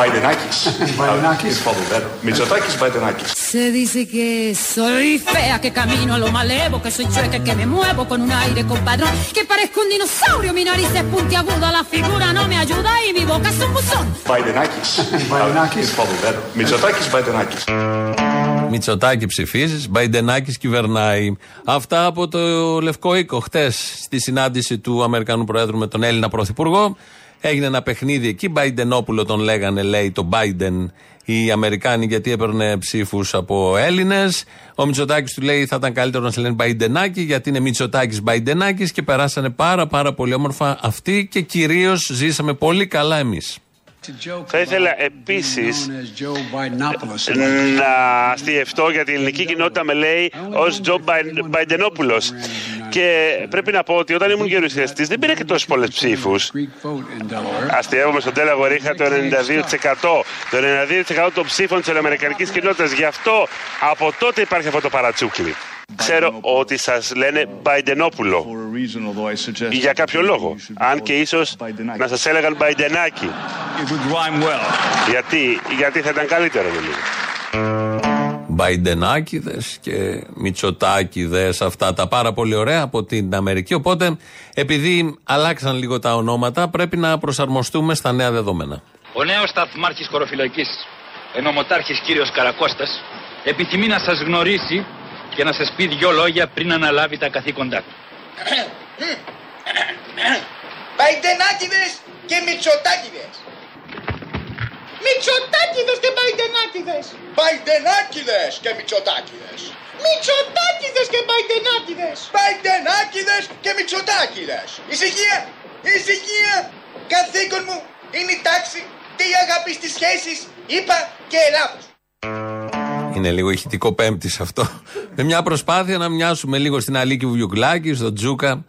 Βαϊδενάκης. Βαϊδενάκης. Σε dice que soy fea, que camino a lo malevo, que soy ψηφίζεις, κυβερνάει. Αυτά από το Λευκό Οίκο χτες στη συνάντηση του Αμερικανού Προέδρου με τον Έλληνα Πρωθυπουργό έγινε ένα παιχνίδι εκεί. Μπαϊντενόπουλο τον λέγανε, λέει το Μπάιντεν οι Αμερικάνοι γιατί έπαιρνε ψήφους από Έλληνες. Ο Μητσοτάκης του λέει θα ήταν καλύτερο να σε λένε Μπαϊντενάκη γιατί είναι Μητσοτάκης Μπαϊντενάκης και περάσανε πάρα πάρα πολύ όμορφα αυτοί και κυρίως ζήσαμε πολύ καλά εμείς. Θα ήθελα επίσης να αστιευτώ για την ελληνική κοινότητα με λέει ως Τζο Μπαϊντενόπουλο. Και πρέπει να πω ότι όταν ήμουν γερουσιαστή δεν πήρα και τόσε πολλές ψήφους. Αστείευομαι στον Τέλαγο είχα το 92%. Το 92% των ψήφων της Αμερικανική κοινότητας. Γι' αυτό από τότε υπάρχει αυτό το παρατσούκλι. Ξέρω ότι σας λένε Μπαϊντενόπουλο για κάποιο λόγο. Αν και ίσως να σας έλεγαν Μπαϊντενάκι. Γιατί, γιατί θα ήταν καλύτερο νομίζω. Μπαϊντενάκηδες και Μητσοτάκηδες, αυτά τα πάρα πολύ ωραία από την Αμερική. Οπότε, επειδή αλλάξαν λίγο τα ονόματα, πρέπει να προσαρμοστούμε στα νέα δεδομένα. Ο νέος σταθμάρχης χωροφυλακής, ενωμοτάρχη κύριος Καρακώστας, επιθυμεί να σας γνωρίσει και να σας πει δυο λόγια πριν αναλάβει τα καθήκοντά του. Παϊντενάκηδες και Μητσοτάκηδες. Μητσοτάκηδες και Παϊντενάκηδες. Παϊντενάκηδες και Μητσοτάκηδες. Μητσοτάκηδες και Παϊντενάκηδες. Παϊντενάκηδες και Μητσοτάκηδες. Ησυχία, ησυχία. Καθήκον μου είναι η τάξη και η αγάπη στις σχέσεις, είπα και Ελλάδος. Είναι λίγο ηχητικό πέμπτη αυτό. Με μια προσπάθεια να μοιάσουμε λίγο στην Αλίκη Βουγιουκλάκης, στον Τζούκα,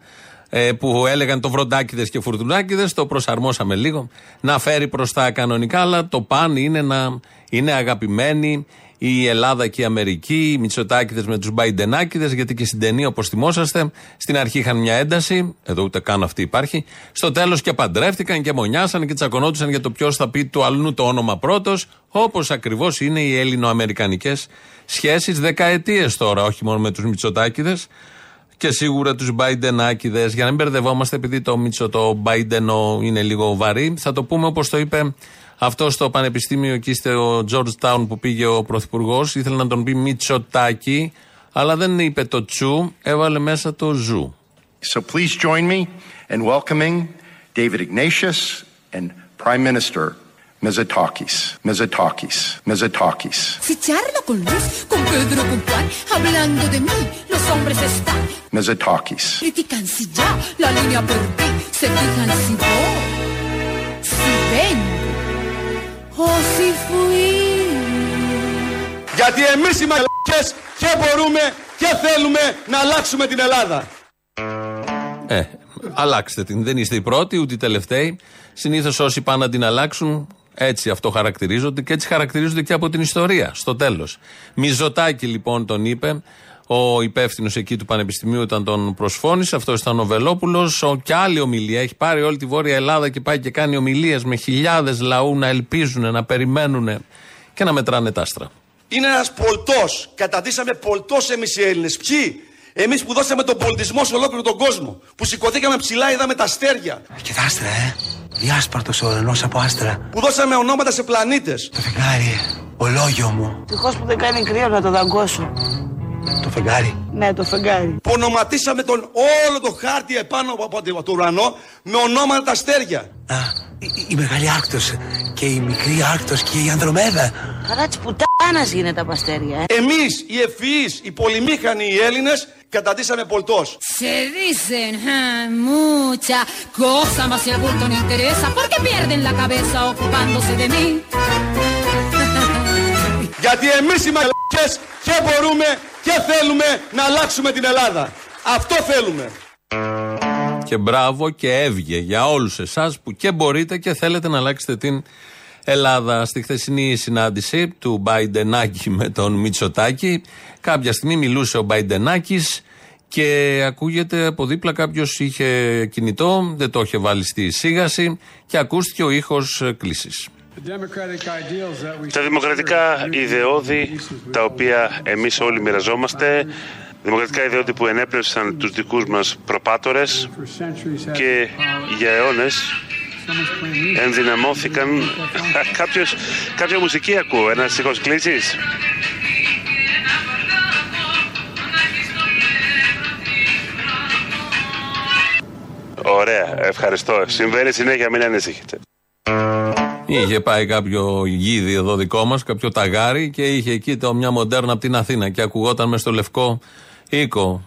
ε, που έλεγαν το βροντάκιδες και φουρτουνάκιδες. Το προσαρμόσαμε λίγο. Να φέρει προς τα κανονικά, αλλά το παν είναι να είναι αγαπημένοι η Ελλάδα και η Αμερική, οι Μητσοτάκηδες με τους Μπαϊντενάκηδες, γιατί και στην ταινία, όπως θυμόσαστε, στην αρχή είχαν μια ένταση, εδώ ούτε καν αυτή υπάρχει. Στο τέλος και παντρεύτηκαν και μονιάσαν και τσακωνόντουσαν για το ποιος θα πει του αλλού το όνομα πρώτος, όπως ακριβώς είναι οι Έλληνο-Αμερικανικέ σχέσεις δεκαετίες τώρα, όχι μόνο με τους Μητσοτάκηδες και σίγουρα τους Μπαϊντενάκηδες. Για να μην μπερδευόμαστε, επειδή το Μίτσο το Μπαϊντενο είναι λίγο βαρύ, θα το πούμε όπως το είπε αυτό στο πανεπιστήμιο εκεί στο Georgetown που πήγε ο Πρωθυπουργό. Ήθελε να τον πει Μητσοτάκι, αλλά δεν είπε το τσου, έβαλε μέσα το ζου. So please join me in welcoming David Ignatius and Prime Minister Mitsotakis. Mitsotakis. Mitsotakis. Si charla con Luis, con Pedro, con Juan, hablando de mí, los hombres están. Mitsotakis. Critican si ya la línea por ti, se fijan si voy, si vengo o si fui. Γιατί εμείς οι μαλακές και μπορούμε και θέλουμε να αλλάξουμε την Ελλάδα. Ε, αλλάξτε την. Δεν είστε οι πρώτοι, ούτε οι τελευταίοι. Συνήθως όσοι πάνε να την αλλάξουν, έτσι αυτό χαρακτηρίζονται και έτσι χαρακτηρίζονται και από την ιστορία. Στο τέλος. Μιζωτάκι λοιπόν τον είπε ο υπεύθυνος εκεί του Πανεπιστημίου όταν τον προσφώνησε. Αυτός ήταν ο Βελόπουλος. Και άλλη ομιλία. Έχει πάρει όλη τη Βόρεια Ελλάδα και πάει και κάνει ομιλίες με χιλιάδες λαού να ελπίζουν, να περιμένουν και να μετράνε τα άστρα. Είναι ένας πολτός. Καταντήσαμε πολτός εμείς οι Έλληνες. Ποιοι; Εμείς που δώσαμε τον πολιτισμό σε ολόκληρο τον κόσμο. Που σηκωθήκαμε ψηλά, είδαμε τα αστέρια. Κοιτάξτε, ε. Διάσπαρτος ο ουρανός από άστρα. Που δώσαμε ονόματα σε πλανήτες. Το φεγγάρι, ολόγιο μου. Ευτυχώς που δεν κάνει κρύο να το δαγκώσω. Το φεγγάρι. Ναι, το φεγγάρι. Που ονοματίσαμε τον όλο το χάρτη επάνω από το ουρανό με ονόματα τα αστέρια. Α, η, η μεγάλη Άρκτος και η μικρή Άρκτος και η Ανδρομέδα. Χαρά της πουτάνας γίνεται από αστέρια, ε. Εμείς, οι ευφυείς, οι πολυμήχανοι, οι Έλληνες, καταντήσαμε πολτός. Se dicen ah, mucha cosa, mas si al bulto no interesa, porque pierden la cabeza ocupándose de mí. Γιατί εμείς οι μαλακές και μπορούμε και θέλουμε να αλλάξουμε την Ελλάδα. Αυτό θέλουμε. Και μπράβο και έβγε για όλους εσάς που και μπορείτε και θέλετε να αλλάξετε την Ελλάδα. Στη χθεσινή συνάντηση του Μπαϊντενάκη με τον Μητσοτάκη, κάποια στιγμή μιλούσε ο Μπαϊντενάκης και ακούγεται από δίπλα κάποιος είχε κινητό, δεν το είχε βάλει στη σίγαση και ακούστηκε ο ήχος κλήσης. Τα δημοκρατικά ιδεώδη τα οποία εμείς όλοι μοιραζόμαστε δημοκρατικά ιδεώδη που ενέπνευσαν τους δικούς μας προπάτορες και για αιώνες ενδυναμώθηκαν. Κάποιος, κάποια μουσική ακούω, ένας στίχος κλήσης. Ωραία, ευχαριστώ. Συμβαίνει συνέχεια, μην ανησυχείτε. Είχε πάει κάποιο γίδι εδώ δικό μας, κάποιο ταγάρι και είχε εκεί το μια μοντέρνα από την Αθήνα και ακουγόταν μες στο λευκό οίκο.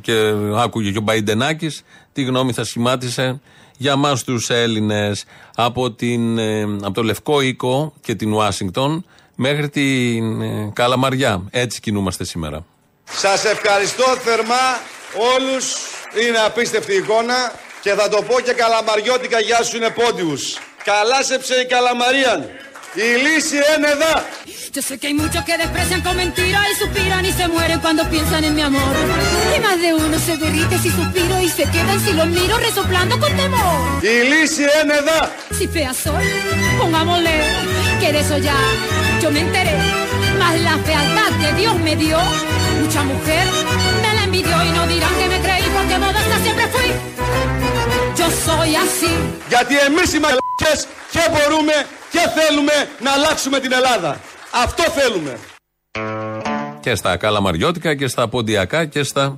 Και άκουγε και ο Μπαϊντενάκης τι γνώμη θα σχημάτισε για εμά τους Έλληνες από, την, ε, από το λευκό οίκο και την Ουάσιγκτον μέχρι την ε, Καλαμαριά. Έτσι κινούμαστε σήμερα. Σας ευχαριστώ θερμά όλους. Είναι απίστευτη εικόνα και θα το πω και καλαμαριώτικα γεια σου είναι πόντιους. Καλάσεψε η Καλαμαρίαν. Η λύση είναι εδώ. Yo sé que hay muchos que desprecian con mentira y suspiran y se mueren cuando piensan en mi amor. Y más de uno se derrite si suspiro y se quedan si los miro resoplando con temor. Η λύση είναι εδώ. Si fea soy, pongámosle que de eso ya yo me enteré. Más la fealdad que Dios me dio, mucha mujer me la envidió y no dirán que me creí porque modesta siempre fui. Yo soy así. Γιατί εμείς οι μαλακές και μπορούμε και θέλουμε να αλλάξουμε την Ελλάδα. Αυτό θέλουμε. Και στα καλαμαριώτικα και στα ποντιακά και στα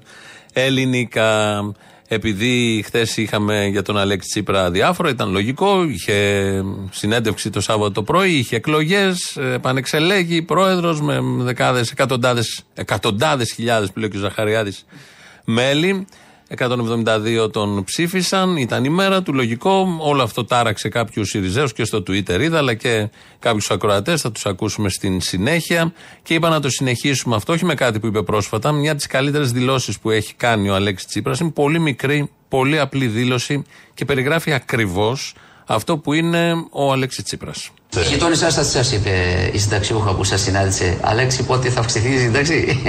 ελληνικά. Επειδή χθες είχαμε για τον Αλέξη Τσίπρα διάφορα, ήταν λογικό. Είχε συνέντευξη το Σάββατο το πρωί, είχε εκλογές, επανεξελέγει πρόεδρος με δεκάδες, εκατοντάδες εκατοντάδες χιλιάδες που λέει και ο Ζαχαριάδης μέλη. 172 τον ψήφισαν, ήταν η μέρα του, λογικό. Όλο αυτό τάραξε κάποιου Ιριζέου και στο Twitter είδα, αλλά και κάποιους ακροατές. Θα τους ακούσουμε στην συνέχεια. Και είπα να το συνεχίσουμε αυτό, όχι με κάτι που είπε πρόσφατα. Μια από τις καλύτερες δηλώσεις που έχει κάνει ο Αλέξης Τσίπρας είναι πολύ μικρή, πολύ απλή δήλωση και περιγράφει ακριβώς αυτό που είναι ο Αλέξης Τσίπρας. Η γειτόνισά σας τι σας είπε η συνταξιούχα που σας συνάντησε, Αλέξη, πότε θα αυξηθεί η σύνταξη.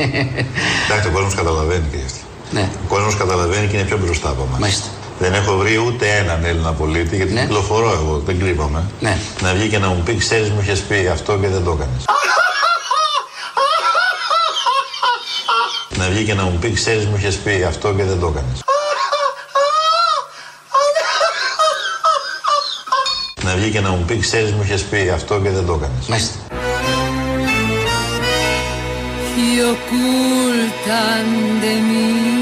Εντάξει, ο κόσμος καταλαβαίνει και γι' αυτό. Ναι. Ο κόσμος καταλαβαίνει και είναι πιο μπροστά από εμάς. Μάλιστα. Δεν έχω βρει ούτε έναν Έλληνα πολίτη, γιατί Ναι. κυκλοφορώ εγώ, δεν κρύβομαι. Ναι. Να βγει και να μου πει: Ξέρεις, μου είχες πει αυτό και δεν το έκανες. να βγει και να μου πει: Ξέρεις, μου είχες πει αυτό και δεν το έκανες. να βγει και να μου πει: Ξέρεις, μου είχες πει αυτό και δεν το έκανες. Μάλιστα. y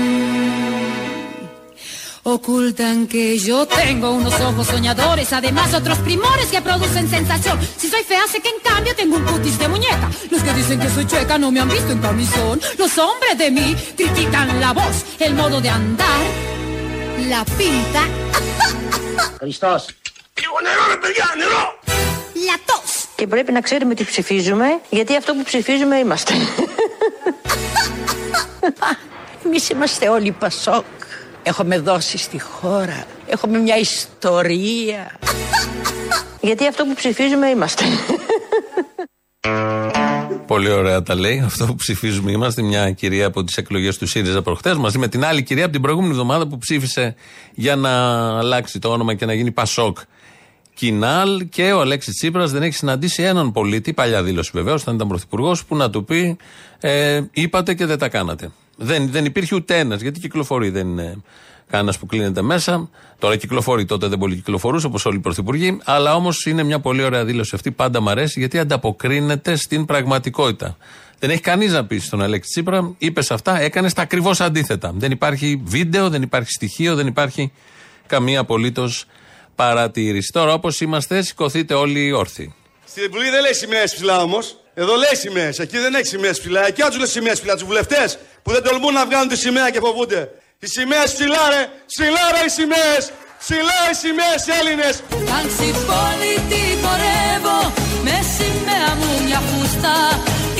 ocultan de mí. Ocultan que yo tengo unos ojos soñadores, además otros primores que producen sensación. Si soy fea, sé que en cambio tengo un cutis de muñeca. Los que dicen que soy chueca no me han visto en camisón. Los hombres de mí critican la voz, el modo de andar, la pinta, Χριστός. Λίγο νερό ρε παιδιά, νερό! la tos. Και πρέπει να ξέρουμε τι ψηφίζουμε, γιατί αυτό που ψηφίζουμε είμαστε. Εμεί είμαστε όλοι Πασόκ. Έχουμε δώσει στη χώρα. Έχουμε μια ιστορία. γιατί αυτό που ψηφίζουμε είμαστε. Πολύ ωραία τα λέει. Αυτό που ψηφίζουμε είμαστε μια κυρία από τις εκλογές του ΣΥΡΙΖΑ προχτέ, μαζί με την άλλη κυρία από την προηγούμενη εβδομάδα που ψήφισε για να αλλάξει το όνομα και να γίνει Πασόκ. Κινάλ και ο Αλέξης Τσίπρας δεν έχει συναντήσει έναν πολίτη, παλιά δήλωση βεβαίως, όταν ήταν πρωθυπουργός, που να του πει ε, είπατε και δεν τα κάνατε. Δεν, δεν υπήρχε ούτε ένας, γιατί κυκλοφορεί, δεν είναι κανένας που κλείνεται μέσα. Τώρα κυκλοφορεί, τότε δεν πολύ κυκλοφορούσε όπως όλοι οι πρωθυπουργοί. Αλλά όμως είναι μια πολύ ωραία δήλωση αυτή, πάντα μ' αρέσει, γιατί ανταποκρίνεται στην πραγματικότητα. Δεν έχει κανείς να πει στον Αλέξη Τσίπρα, είπες αυτά, έκανες τα ακριβώς αντίθετα. Δεν υπάρχει βίντεο, δεν υπάρχει στοιχείο, δεν υπάρχει καμία απολύτως παρατήρηση. Τώρα, όπως είμαστε, σηκωθείτε όλοι όρθιοι. Στην Βουλή δεν λέει σημαίε ψηλά όμως. Εδώ λέει σημαίες. Εκεί δεν έχει σημαίες ψηλά. Εκεί του λέει σημαίες ψηλά. Τους βουλευτές που δεν τολμούν να βγάλουν τη σημαία και φοβούνται. Οι σημαίες ψηλά, ρε. Ψηλά, ρε οι σημαίες. Ψηλά οι σημαίες Έλληνες. Ανσυπόλητη χορεύω με σημαία μου μια φούστα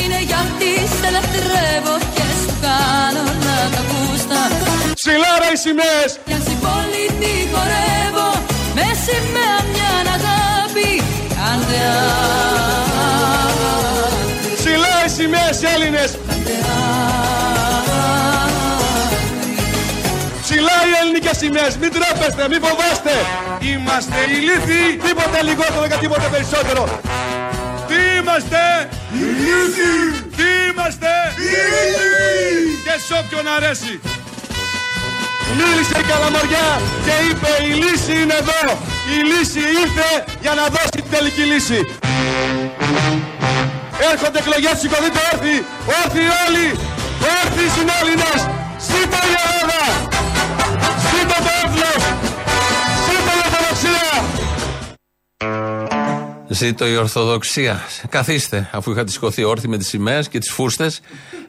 Είναι γιατί σε λατρεύω και σου κάνω να τα γούστα Ψηλά, ρε οι σημαίες. Κι ανσυπόλητη χορεύω με σημαία μια αγάπη Κάντε άκρη, Ψηλά οι σημαίε Έλληνες. κάντε άκρη Ψηλά οι Έλληνε ελληνικές σημαίες. Μην τρέπεστε, μην φοβάστε. Είμαστε ηλίθιοι, τίποτε λιγότερο και τίποτε περισσότερο. Τι είμαστε, ηλίθιοι. Τι είμαστε, ηλίθιοι. Και σ' όποιον αρέσει. Μίλησε η Καλαμαριά και είπε η λύση είναι εδώ. Η λύση ήρθε για να δώσει την τελική λύση. Έρχονται εκλογές, σηκωθείτε όρθιοι, όρθιοι όλοι, όρθιοι συνέλληνες. Ζήτω η Ελλάδα, ζήτω το έθνος, ζήτω η Ορθοδοξία. Ζήτω η Ορθοδοξία. Καθίστε, αφού είχατε σηκωθεί όρθιοι με τις σημαίες και τις φούστε.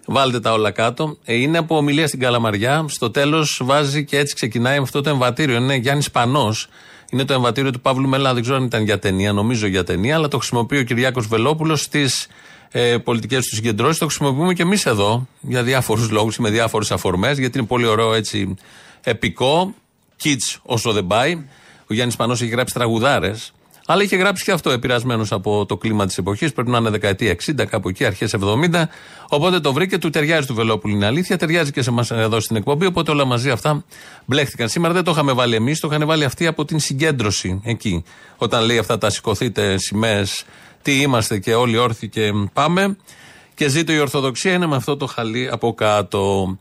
Βάλτε τα όλα κάτω. Ε, είναι από ομιλία στην Καλαμαριά. Στο τέλος βάζει και έτσι ξεκινάει αυτό το εμβατήριο. Είναι Γιάννης Πανός. Είναι το εμβατήριο του Παύλου Μελά. Δεν ξέρω αν ήταν για ταινία, νομίζω για ταινία, αλλά το χρησιμοποιεί ο Κυριάκος Βελόπουλος στις ε, πολιτικές του συγκεντρώσεις. Το χρησιμοποιούμε και εμείς εδώ για διάφορους λόγους ή με διάφορες αφορμές, γιατί είναι πολύ ωραίο έτσι επικό. Kids όσο δεν πάει. Ο Γιάννης Πανός έχει γράψει τραγουδάρες. Αλλά είχε γράψει και αυτό επηρεασμένος από το κλίμα της εποχής. Πρέπει να είναι δεκαετία 60, κάπου εκεί, αρχές 70. Οπότε το βρήκε, του ταιριάζει του Βελόπουλου. Είναι αλήθεια, ταιριάζει και σε εμάς εδώ στην εκπομπή. Οπότε όλα μαζί αυτά μπλέχτηκαν. Σήμερα δεν το είχαμε βάλει εμείς, το είχαν βάλει αυτοί από την συγκέντρωση εκεί. Όταν λέει αυτά τα σηκωθείτε σημαίες, τι είμαστε και όλοι όρθιοι και πάμε. Και ζήτω η Ορθοδοξία είναι με αυτό το χαλί από κάτω.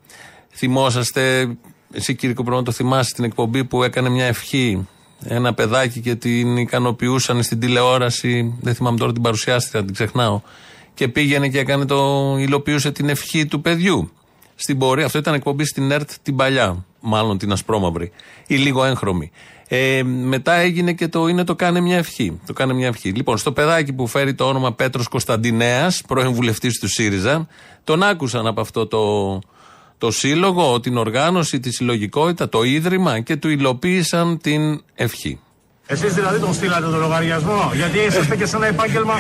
Θυμόσαστε, εσύ Κύρικο πρέπει να το θυμάσαι την εκπομπή που έκανε μια ευχή ένα παιδάκι και την ικανοποιούσαν στην τηλεόραση. Δεν θυμάμαι τώρα την παρουσιάστηκα, την ξεχνάω. Και πήγαινε και έκανε το. υλοποιούσε την ευχή του παιδιού. Στην πορεία, αυτό ήταν εκπομπή στην ΕΡΤ την παλιά, μάλλον την ασπρόμαυρη, ή λίγο έγχρωμη. Ε, μετά έγινε και το είναι το κάνε μια ευχή. Το κάνε μια ευχή. Λοιπόν, στο παιδάκι που φέρει το όνομα Πέτρος Κωνσταντινέας, πρώην βουλευτής του ΣΥΡΙΖΑ, τον άκουσαν από αυτό το, το σύλλογο, την οργάνωση, τη συλλογικότητα, το ίδρυμα και του υλοποίησαν την ευχή. Εσείς δηλαδή τον στείλατε τον λογαριασμό, γιατί είσαστε και σε ένα επάγγελμα.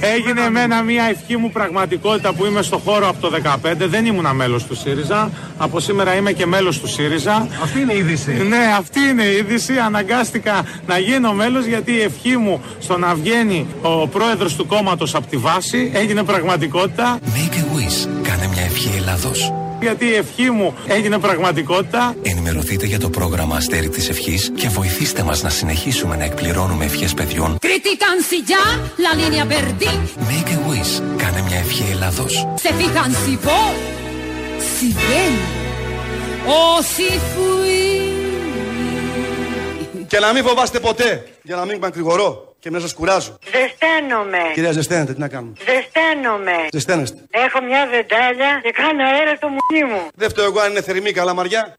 Ε, έγινε εμένα μια ευχή μου πραγματικότητα που είμαι στο χώρο από το 2015. Δεν ήμουν μέλος του ΣΥΡΙΖΑ. Από σήμερα είμαι και μέλος του ΣΥΡΙΖΑ. Αυτή είναι η είδηση. Ναι, αυτή είναι η είδηση. Αναγκάστηκα να γίνω μέλος γιατί η ευχή μου στο να βγαίνει ο πρόεδρος του κόμματος από τη βάση έγινε πραγματικότητα. Make a wish. Κάνε μια ευχή Ελλάδος; Γιατί η ευχή μου έγινε πραγματικότητα. Ενημερωθείτε για το πρόγραμμα Αστέρι της Ευχής και βοηθήστε μας να συνεχίσουμε να εκπληρώνουμε ευχές παιδιών. Critican si ya la línea perdí. Make a wish. Κάνε μια ευχή Ελλάδος. Se fijan si voy, si ven, o si fui. Και να μην φοβάστε ποτέ, για να μην μακρηγορώ και να σας κουράζω. Ζεσταίνομαι. Κυρία, ζεσταίνετε, τι να κάνουμε; Ζεσταίνομαι. Ζεσταίνεστε. Έχω μια βεντάλια και κάνω αέρα στο μουνί μου. Δεν φταίω εγώ αν είναι θερμή καλαμαριά.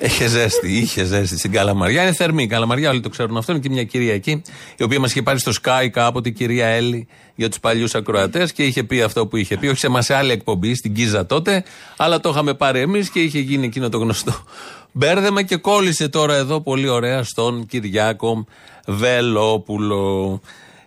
Έχει ζέστη, είχε ζέστη στην Καλαμαριά. Είναι θερμή η Καλαμαριά, όλοι το ξέρουν αυτό. Είναι και μια κυρία εκεί, η οποία μας είχε πάρει στο Sky κάποτε, η κυρία Έλλη, για τους παλιούς ακροατές και είχε πει αυτό που είχε πει. Όχι σε μας σε άλλη εκπομπή, στην Κίζα τότε, αλλά το είχαμε πάρει εμείς και είχε γίνει εκείνο το γνωστό μπέρδεμα και κόλλησε τώρα εδώ πολύ ωραία στον Κυριάκο Βελόπουλο.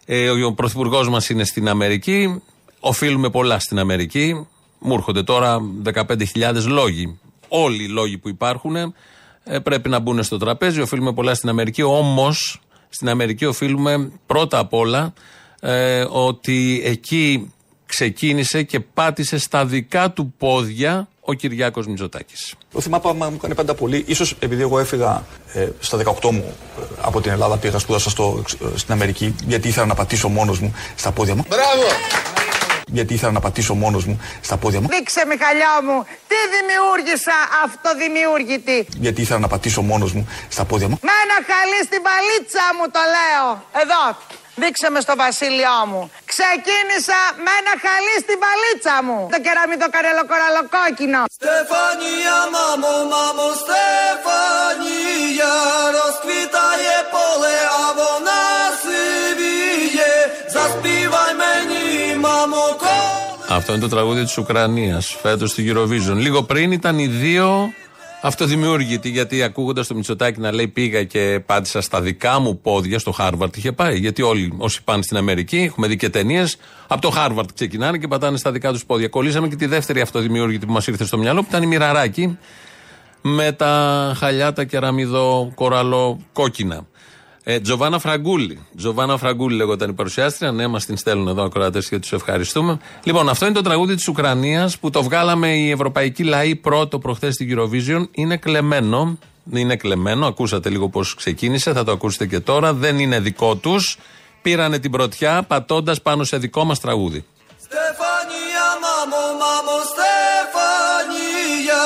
Ε, ο πρωθυπουργός μας είναι στην Αμερική. Οφείλουμε πολλά στην Αμερική. Μου έρχονται τώρα 15.000 λόγοι. Όλοι οι λόγοι που υπάρχουν ε, πρέπει να μπουν στο τραπέζι. Οφείλουμε πολλά στην Αμερική. Όμως στην Αμερική οφείλουμε πρώτα απ' όλα ε, ότι εκεί ξεκίνησε και πάτησε στα δικά του πόδια ο Κυριάκος Μητσοτάκης. Το θυμάμαι που μου έκανε πάντα πολύ, ίσως επειδή εγώ έφυγα ε, στα 18 μου ε, από την Ελλάδα, πήγα σπούδασα στο, ε, στην Αμερική, γιατί ήθελα να πατήσω μόνος μου στα πόδια μου. Μπράβο! Γιατί ήθελα να πατήσω μόνος μου στα πόδια μου. Δείξε Μιχαλιά μου, τι δημιούργησα αυτοδημιούργητη. Γιατί ήθελα να πατήσω μόνος μου στα πόδια μου. Με ένα χαλί στην παλίτσα μου το λέω. Εδώ. Δείξε με στο βασίλειό μου. Ξεκίνησα με ένα χαλί στην παλίτσα μου. Το κεραμίδο το Στεφανία, μάμο, μάμο, Στεφανία, να ζασπίβαι μαμο Αυτό είναι το τραγούδι της Ουκρανίας, φέτος στη Eurovision. Λίγο πριν ήταν οι δύο αυτοδημιούργητη, γιατί ακούγοντας το Μητσοτάκι να λέει πήγα και πάτησα στα δικά μου πόδια στο Χάρβαρτ είχε πάει. Γιατί όλοι όσοι πάνε στην Αμερική, έχουμε δει και ταινίες, από το Χάρβαρντ ξεκινάνε και πατάνε στα δικά τους πόδια. Κολλήσαμε και τη δεύτερη αυτοδημιούργητη που μας ήρθε στο μυαλό, που ήταν η Μοιραράκη, με τα χαλιά, τα κεραμιδό, κοραλό, κόκκινα. Ε, Τζοβάνα Φραγκούλη. Τζοβάνα Φραγκούλη λέγονταν η παρουσιάστρια. Ναι, μας την στέλνουν εδώ ακροατές και τους ευχαριστούμε. Λοιπόν, αυτό είναι το τραγούδι της Ουκρανίας που το βγάλαμε οι ευρωπαϊκοί λαοί πρώτο προχθές στην Eurovision. Είναι κλεμμένο. Είναι κλεμμένο. Ακούσατε λίγο πώς ξεκίνησε. Θα το ακούσετε και τώρα. Δεν είναι δικό τους. Πήρανε την πρωτιά πατώντας πάνω σε δικό μας τραγούδι. Στεφανία, μάμο, μάμο, Στεφανία,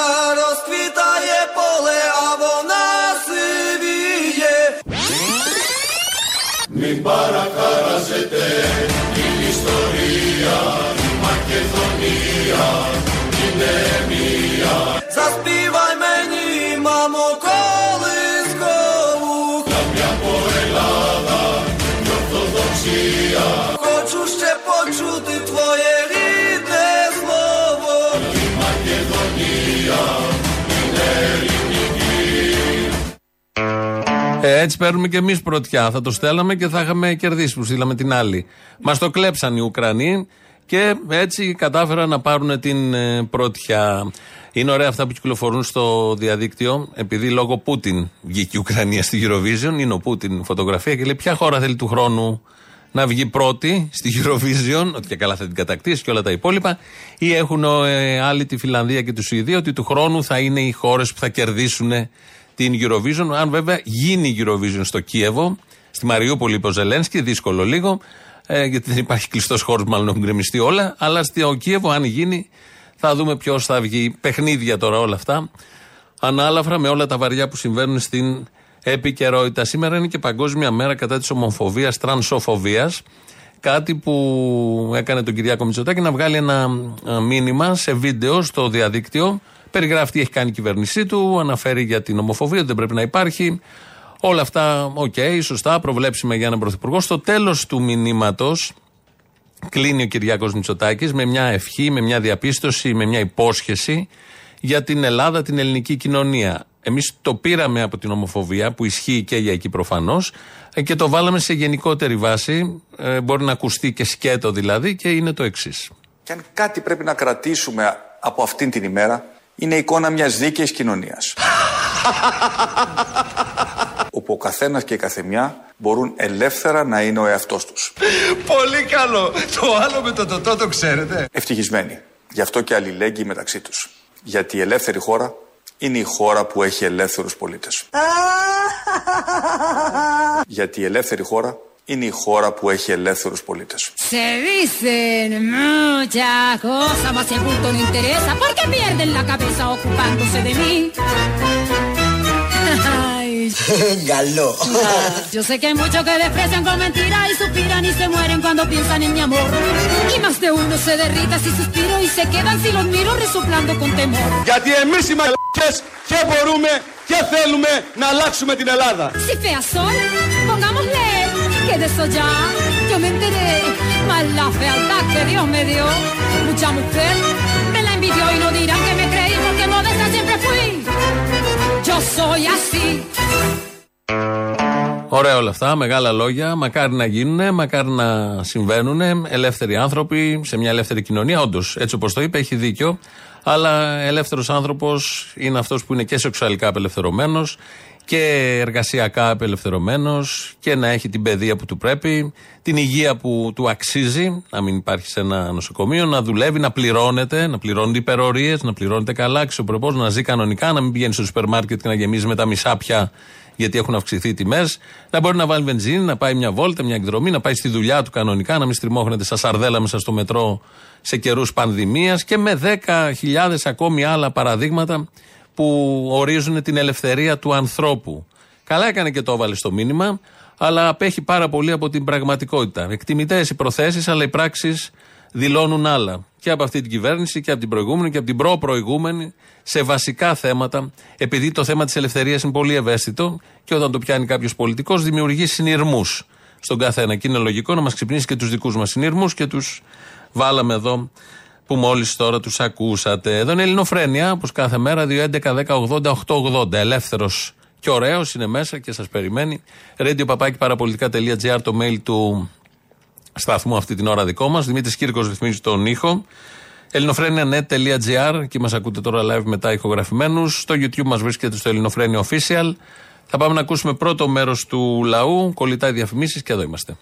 Μην παρακαράζετε την ιστορία, η Μακεδονία είναι μία. Zaspívaj Ε, έτσι παίρνουμε και εμείς πρωτιά. Θα το στέλναμε και θα είχαμε κερδίσει που στείλαμε την άλλη. Μας το κλέψαν οι Ουκρανοί και έτσι κατάφεραν να πάρουν την ε, πρωτιά. Είναι ωραία αυτά που κυκλοφορούν στο διαδίκτυο, επειδή λόγω Πούτιν βγήκε η Ουκρανία στη Eurovision. Είναι ο Πούτιν φωτογραφία και λέει: Ποια χώρα θέλει του χρόνου να βγει πρώτη στη Eurovision, ότι και καλά θα την κατακτήσει και όλα τα υπόλοιπα, ή έχουν ε, άλλοι τη Φιλανδία και τη Σουηδία, ότι του χρόνου θα είναι οι χώρες που θα κερδίσουν την Eurovision. Αν βέβαια γίνει η Eurovision στο Κίεβο, στη Μαριούπολη είπε ο Ζελένσκι, δύσκολο λίγο, ε, γιατί δεν υπάρχει κλειστός χώρος, μάλλον έχουν γκρεμιστεί όλα. Αλλά στο Κίεβο, αν γίνει, θα δούμε ποιος θα βγει. Παιχνίδια τώρα όλα αυτά. Ανάλαφρα με όλα τα βαριά που συμβαίνουν στην επικαιρότητα. Σήμερα είναι και Παγκόσμια Μέρα κατά της ομοφοβίας, τρανσοφοβίας. Κάτι που έκανε τον Κυριάκο Μητσοτάκη να βγάλει ένα ε, μήνυμα σε βίντεο στο διαδίκτυο. Περιγράφει τι έχει κάνει η κυβέρνησή του, αναφέρει για την ομοφοβία, ότι δεν πρέπει να υπάρχει. Όλα αυτά, οκ, σωστά, προβλέψιμα για έναν πρωθυπουργό. Στο τέλος του μηνύματος, κλείνει ο Κυριάκος Μητσοτάκης με μια ευχή, με μια διαπίστωση, με μια υπόσχεση για την Ελλάδα, την ελληνική κοινωνία. Εμείς το πήραμε από την ομοφοβία που ισχύει και για εκεί προφανώς ε, και το βάλαμε σε γενικότερη βάση, ε, μπορεί να ακουστεί και σκέτο δηλαδή και είναι το εξής. Και αν κάτι πρέπει να κρατήσουμε από αυτήν την ημέρα, είναι η εικόνα μιας δίκαιης κοινωνίας. όπου ο καθένας και η καθεμιά μπορούν ελεύθερα να είναι ο εαυτός τους. Πολύ καλό. Το άλλο με το τοτό το ξέρετε. Ευτυχισμένοι. Γι' αυτό και αλληλέγγυοι μεταξύ τους. Γιατί η ελεύθερη χώρα είναι η χώρα που έχει ελεύθερους πολίτες. Γιατί η ελεύθερη χώρα είναι η χώρα που έχει ελεύθερους πολίτες. Se dicen muchas cosas, mas si el bulto no interesa, ¿por qué pierden la cabeza ocupándose de mí? Ay. Galó. Yo sé que hay muchos que desprecian con mentira y suspiran y se mueren cuando piensan en mi amor. Y más de uno se derrita si suspiro y se quedan si los miro resoplando con temor. Γιατί εμείς οι μαλακές και μπορούμε και θέλουμε να αλλάξουμε την Ελλάδα. Si fea soy, pongámosle que de eso ya yo me enteré. Más la fealdad que Dios me dio, mucha mujer me la envidió y no dirán que me creí porque modesta siempre fui. Yo soy así. Ωραία όλα αυτά, μεγάλα λόγια. Μακάρι να γίνουν, μακάρι να συμβαίνουν. Ελεύθεροι άνθρωποι σε μια ελεύθερη κοινωνία. Όντως, έτσι όπως το είπε, έχει δίκιο. Αλλά ελεύθερος άνθρωπος είναι αυτός που είναι και σεξουαλικά απελευθερωμένος και εργασιακά απελευθερωμένος και να έχει την παιδεία που του πρέπει, την υγεία που του αξίζει, να μην υπάρχει σε ένα νοσοκομείο, να δουλεύει, να πληρώνεται, να πληρώνεται υπερορίες, να πληρώνεται καλά, αξιοπρεπώ, να ζει κανονικά, να μην πηγαίνει στο σούπερ μάρκετ και να γεμίζει με τα μισά πια γιατί έχουν αυξηθεί οι τιμές, να μπορεί να βάλει βενζίνη, να πάει μια βόλτα, μια εκδρομή, να πάει στη δουλειά του κανονικά, να μην στριμώχνεται σαν σαρδέλα μέσα στο μετρό σε καιρούς πανδημίας. Και με 10.000 ακόμη άλλα παραδείγματα που ορίζουν την ελευθερία του ανθρώπου. Καλά έκανε και το έβαλε στο μήνυμα, αλλά απέχει πάρα πολύ από την πραγματικότητα. Εκτιμητές οι προθέσεις, αλλά οι πράξεις δηλώνουν άλλα. Και από αυτή την κυβέρνηση και από την προηγούμενη και από την προ-προηγούμενη σε βασικά θέματα, επειδή το θέμα της ελευθερίας είναι πολύ ευαίσθητο και όταν το πιάνει κάποιος πολιτικός δημιουργεί συνειρμούς στον καθένα. Και είναι λογικό να μας ξυπνήσει και τους δικούς μας συνειρμούς και τους βάλαμε εδώ που μόλις τώρα τους ακούσατε. Εδώ είναι η Ελληνοφρένεια, όπως κάθε μέρα, 2.11.10.80.880. Ελεύθερος και ωραίος είναι μέσα και σας περιμένει. radio το mail του σταθμού αυτή την ώρα δικό μας. Δημήτρης Κύρκος ρυθμίζει τον ήχο. ελληνοφρένια.net.gr και μας ακούτε τώρα live μετά ηχογραφημένους. Στο YouTube μας βρίσκεται στο Ελληνοφρένια Official. Θα πάμε να ακούσουμε πρώτο μέρος του λαού. Κολλητά διαφημίσεις και εδώ είμαστε.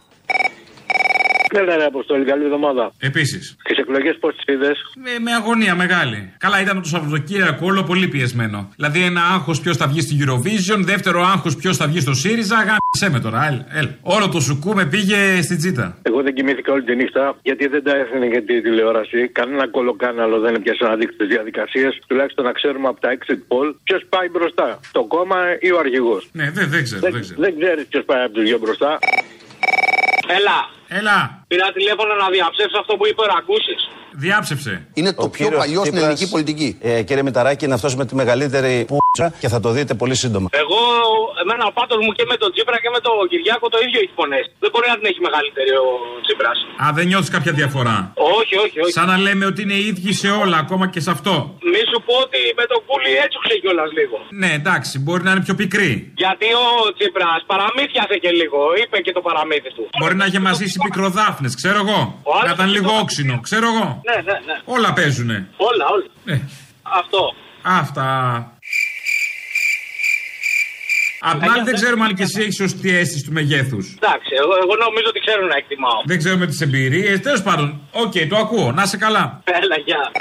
Έλα ρε Αποστόλη, καλή εβδομάδα. Επίσης. Τις εκλογές πώς τις είδες; Με, με αγωνία μεγάλη. Καλά, ήταν το Σαββατοκύριακο όλο πολύ πιεσμένο. Δηλαδή, ένα άγχος ποιος θα βγει στην Eurovision, δεύτερο άγχος ποιος θα βγει στο ΣΥΡΙΖΑ. Γάμισε με τώρα, έλ, έλ. Όλο το σουκού με πήγε στην τσίτα. Εγώ δεν κοιμήθηκα όλη τη νύχτα γιατί δεν τα έφερε για τη τηλεόραση. Κανένα κολοκάναλο δεν έπιασε να δείξει τις διαδικασίες. Τουλάχιστον να ξέρουμε από τα exit poll ποιος πάει μπροστά. Το κόμμα ή ο αρχηγός. Ναι, δεν, δεν ξέρω. Δεν, Δεν, ξέρω. δεν ξέρεις ποιος πάει από τους δυο μπροστά. Έλα. Έλα. Πήρα τηλέφωνο να διαψεύσω αυτό που είπε ο Ραγκούσης. Διάψευσε. Είναι το πιο παλιός στην ελληνική πολιτική. Ε, κύριε Μηταράκη, είναι αυτός με τη μεγαλύτερη πούτσα και θα το δείτε πολύ σύντομα. Εγώ, εμένα ο πάτος μου και με τον Τσίπρα και με τον Κυριάκο το ίδιο έχει φωνές. Δεν μπορεί να την έχει μεγαλύτερη ο Τσίπρας. Α, δεν νιώθεις κάποια διαφορά; Όχι, όχι, όχι. Σαν να λέμε ότι είναι οι ίδιοι σε όλα, ακόμα και σε αυτό. Μη σου πω ότι με τον κούλι έτσι κιόλας λίγο. Ναι, εντάξει, μπορεί να είναι πιο πικρή. Γιατί ο Τσίπρας παραμύθιασε και λίγο. Είπε και το παραμύθι του. Μπορεί να είχε μασήσει πικροδάφνες, ξέρω εγώ. άλλος Να ήταν είναι λίγο το- όξινο, ξέρω εγώ. Ναι, ναι, ναι. Όλα παίζουνε. Όλα, όλα. Ε. Αυτό. Αυτά. Απ' την άλλη δεν ξέρουμε αν και εσύ έχεις σωστή αίσθηση του μεγέθους. Εντάξει, εγώ, εγώ νομίζω ότι ξέρω να εκτιμάω. Δεν ξέρουμε τις εμπειρίες. Τέλος πάντων, οκ, το ακούω. Να είσαι καλά. Έλα, γεια.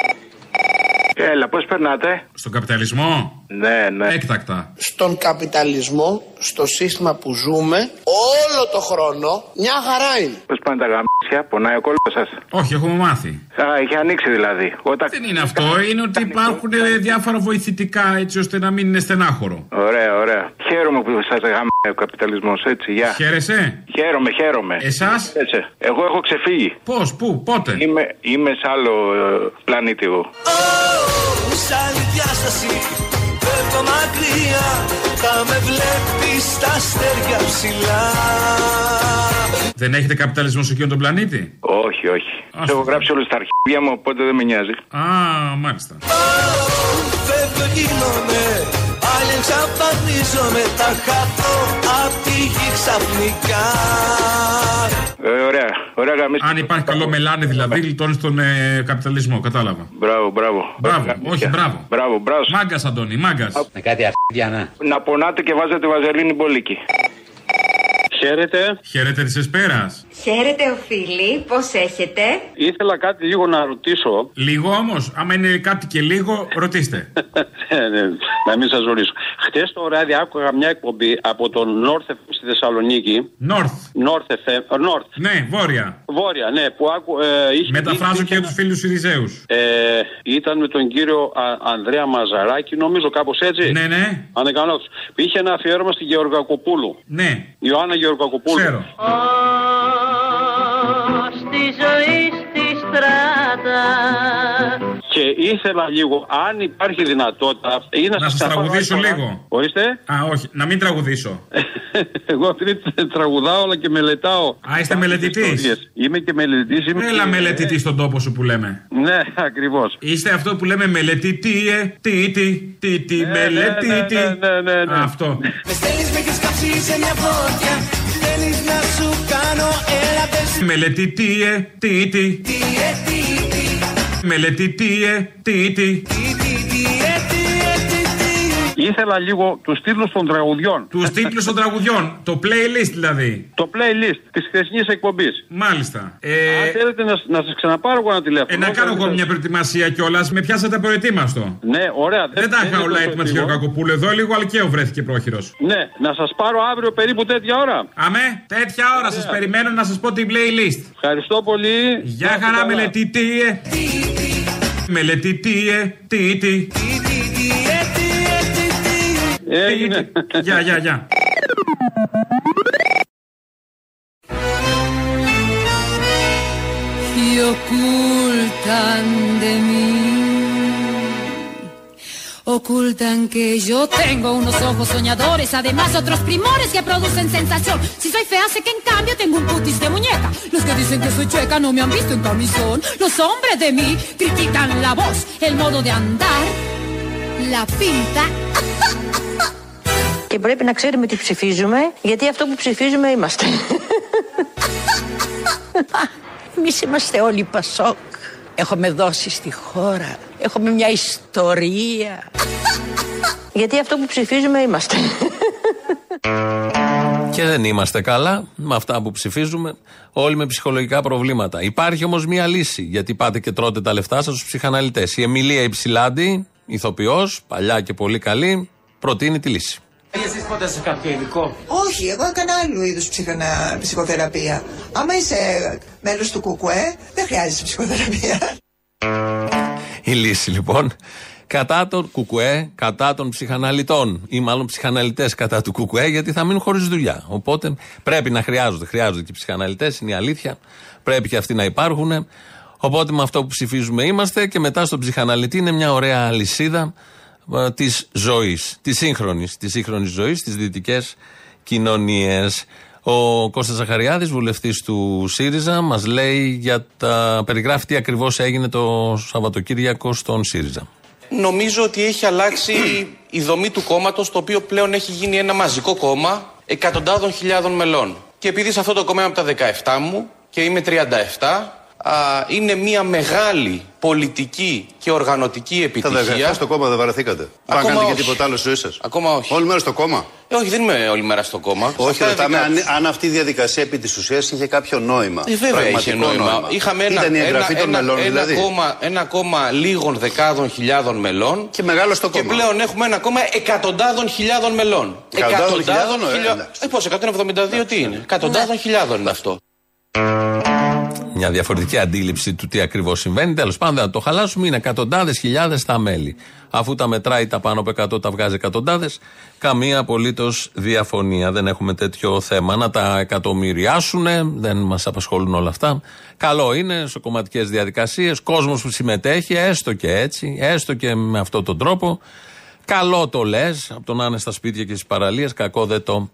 Έλα, πώς περνάτε; Στον καπιταλισμό. Ναι, ναι. Έκτακτα. στον καπιταλισμό, στο σύστημα που ζούμε, όλο το χρόνο μια χαρά είναι. Πώς πάνε τα γαμίσια, πονάει ο κόλλο σας; Όχι, έχουμε μάθει. Α, είχε ανοίξει δηλαδή. Όταν... Δεν είναι αυτό. Είναι ότι υπάρχουν ε, διάφορα βοηθητικά έτσι ώστε να μην είναι στενάχωρο. Ωραία, ωραία. Χαίρομαι που σας γαμάει ο καπιταλισμός, έτσι, γεια. Χαίρεσαι; Χαίρομαι, χαίρομαι. Εσάς; Έτσι. Εγώ έχω ξεφύγει. Πώς, πού, πότε; Είμαι, είμαι σε άλλο ε, πλανήτη εγώ. Σ' άλλη διάσταση Πέφτω μακριά Θα με βλέπεις στα αστέρια ψηλά Δεν έχετε καπιταλισμό σε εκείνον τον πλανήτη; Όχι, όχι. Σε έχω γράψει όλε τα αρχίδια μου, οπότε δεν με νοιάζει. Α, μάλιστα. Φεύγω γίνομαι Άλλη εξαφανίζομαι Θα χαθώ απ' τη γη ξαφνικά Ε, ωραία, ωραία γαμίσια. Αν υπάρχει καλό μελάνι δηλαδή, γλιτώνεις τον ε, καπιταλισμό. Κατάλαβα. Μπράβο, μπράβο. Μπράβο, όχι, μπράβο. Μπράβο, μπράβο. Μάγκας, Αντώνη, μάγκας. Με κάτι αρχίδια, να. Να πονάτε και βάζετε βαζελίνη μπολίκι. Χαίρετε. Χαίρετε της Εσπέρας. Χαίρετε, οφείλει. Πώς έχετε; Ήθελα κάτι λίγο να ρωτήσω. Λίγο όμως, άμα είναι κάτι και λίγο, ρωτήστε. Ε, ναι, να μην σας ρωτήσω. Χτες το βράδυ άκουγα μια εκπομπή από τον North FM στη Θεσσαλονίκη. North. North FM. ε, North. Ναι, βόρεια. Βόρεια, ναι, που άκου, ε, είχε, Μεταφράζω είχε- και τους φίλους Ιριζέου. Ε, ήταν με τον κύριο Α- Ανδρέα Μαζαράκη, νομίζω κάπως έτσι. Ναι, ναι. Αν δεν κάνω λάθος. Είχε ένα αφιέρωμα στη Γεωργακοπούλου. Ναι. Ιωάννα Γεωργακοπούλου. Ξέρω. Στη ζωή στη στράτα Και ήθελα λίγο, αν υπάρχει δυνατότητα. Ή να, Να σας σας τραγουδήσω ξαναπάρω λίγο. Ορίστε. Α, όχι, να μην τραγουδήσω. Εγώ επειδή τραγουδάω αλλά και μελετάω. Α, είστε μελετητής. ιστορίες. Είμαι και μελετητής. Είμαι Έλα και- μελετητής στον τόπο σου που λέμε. Ναι, ακριβώς. Είστε αυτό που λέμε μελετητή, ε, τι, τι, τι, τι, μελετητή. ναι, ναι, ναι. Αυτό. Με στέλνεις με έχεις κάψει σε μια φωτιά Θέλεις να σου κάνω έλα πες Μελετητή, ε, τι, τι. Τι ε, τι, τι, Μελετητή, ε, τι, τι. τι, τι, τι, ε, τι, ε, τι, τι. Ήθελα λίγο τους τίτλους των τραγουδιών. Τους τίτλους των τραγουδιών. Το playlist δηλαδή. Το playlist της χθεσινής εκπομπής. Μάλιστα. Ε, Αν θέλετε να, να σας ξαναπάρω εγώ ένα τηλέφωνο. ε, να κάνω εγώ μια προετοιμασία κιόλας. Με πιάσατε προετοίμαστο. Ναι, ωραία. Δεν τα είχα είναι όλα τόσο έτοιμα τη λίγο. Γεωργακοπούλου. Εδώ λίγο αλκαίο βρέθηκε πρόχειρος. Ναι, να σας πάρω αύριο περίπου τέτοια ώρα. Αμέ, τέτοια ώρα σας περιμένω να σας πω την playlist. Ευχαριστώ πολύ. Γεια Να είστε χαρά, καλά. μελετητή, ε. Μελετητή, ε, τι, τι. Ya, ya, ya. Y ocultan de mí. Ocultan que yo tengo unos ojos soñadores, además otros primores que producen sensación. Si soy fea, sé que en cambio tengo un putis de muñeca. Los que dicen que soy chueca no me han visto en camisón. Los hombres de mí critican la voz, el modo de andar, la pinta. Και πρέπει να ξέρουμε τι ψηφίζουμε, γιατί αυτό που ψηφίζουμε είμαστε. Εμείς είμαστε όλοι Πασόκ. Έχουμε δώσει στη χώρα. Έχουμε μια ιστορία. γιατί αυτό που ψηφίζουμε είμαστε. Και δεν είμαστε καλά με αυτά που ψηφίζουμε, όλοι με ψυχολογικά προβλήματα. Υπάρχει όμως μία λύση, γιατί πάτε και τρώτε τα λεφτά σας στους ψυχαναλυτές. Η Εμιλία Υψηλάντη, ηθοποιός, παλιά και πολύ καλή, προτείνει τη λύση. Εσείς πότε σε κάποιο ειδικό; Όχι, εγώ έκανα άλλου είδους ψυχοθεραπεία. Άμα είσαι μέλος του ΚΚΕ, δεν χρειάζεσαι ψυχοθεραπεία. Η λύση λοιπόν κατά τον Κουκουέ, κατά των ψυχαναλυτών ή μάλλον ψυχαναλυτές κατά του Κουκουέ, γιατί θα μείνουν χωρίς δουλειά. Οπότε πρέπει να χρειάζονται. Χρειάζονται και οι ψυχαναλυτές, είναι η αλήθεια. Πρέπει και αυτοί να υπάρχουν. Οπότε με αυτό που ψηφίζουμε είμαστε και μετά στον ψυχαναλυτή είναι μια ωραία αλυσίδα ε, της ζωής, της σύγχρονης της σύγχρονης ζωής, στι δυτικές κοινωνίες. Ο Κώστας Ζαχαριάδης, βουλευτής του ΣΥΡΙΖΑ, μας λέει για τα... περιγράφει τι ακριβώς έγινε το Σαββατοκύριακο στον ΣΥΡΙΖΑ. Νομίζω ότι έχει αλλάξει η δομή του κόμματος, το οποίο πλέον έχει γίνει ένα μαζικό κόμμα εκατοντάδων χιλιάδων μελών. Και επειδή σε αυτό το κόμμα από τα 17 μου και είμαι 37, α, είναι μια μεγάλη πολιτική και οργανωτική επιτυχία. Τα στο κόμμα δεν βαρεθήκατε. Δεν κάνετε και τίποτα άλλο στη ζωή σα. Ακόμα όχι. Όλη μέρα στο κόμμα. Ε, όχι, δεν είμαι όλη μέρα στο κόμμα. Όχι, ρωτάμε αν, αν, αυτή η διαδικασία επί της ουσίας είχε κάποιο νόημα. Ε, βέβαια είχε νόημα. νόημα. Είχαμε ένα, Ήταν η εγγραφή ένα, των μελών, ένα, δηλαδή. Ένα κόμμα, ένα κόμμα λίγων δεκάδων χιλιάδων μελών. Και μεγάλο στο κόμμα. Και πλέον έχουμε ένα κόμμα εκατοντάδων χιλιάδων μελών. Εκατοντάδων χιλιάδων, Ε, πώς, 172 τι είναι; Εκατοντάδων χιλιάδων είναι αυτό μια διαφορετική αντίληψη του τι ακριβώς συμβαίνει. Τέλος πάντων, δεν θα το χαλάσουμε. Είναι εκατοντάδες χιλιάδες τα μέλη. Αφού τα μετράει τα πάνω από 100, τα βγάζει εκατοντάδες. Καμία απολύτως διαφωνία. Δεν έχουμε τέτοιο θέμα. Να τα εκατομμυριάσουν, δεν μας απασχολούν όλα αυτά. Καλό είναι σε κομματικές διαδικασίες. Κόσμος που συμμετέχει, έστω και έτσι, έστω και με αυτόν τον τρόπο. Καλό το λες, από το να είναι στα σπίτια και στις παραλίες. Κακό δεν το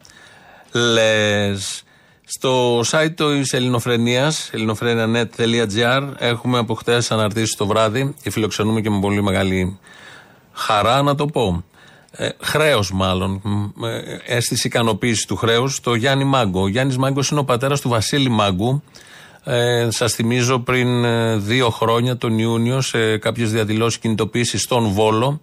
λες. Στο site της Ελληνοφρενίας, ελληνοφρένια.net.gr, έχουμε από χτες αναρτήσεις το βράδυ και φιλοξενούμε και με πολύ μεγάλη χαρά να το πω. Ε, χρέος, μάλλον. Ε, αίσθηση ικανοποίησης του χρέους. Το Γιάννη Μάγκο. Ο Γιάννης Μάγκος είναι ο πατέρας του Βασίλη Μάγκου. Ε, Σας θυμίζω πριν ε, δύο χρόνια, τον Ιούνιο, σε κάποιες διαδηλώσεις κινητοποίησης στον Βόλο.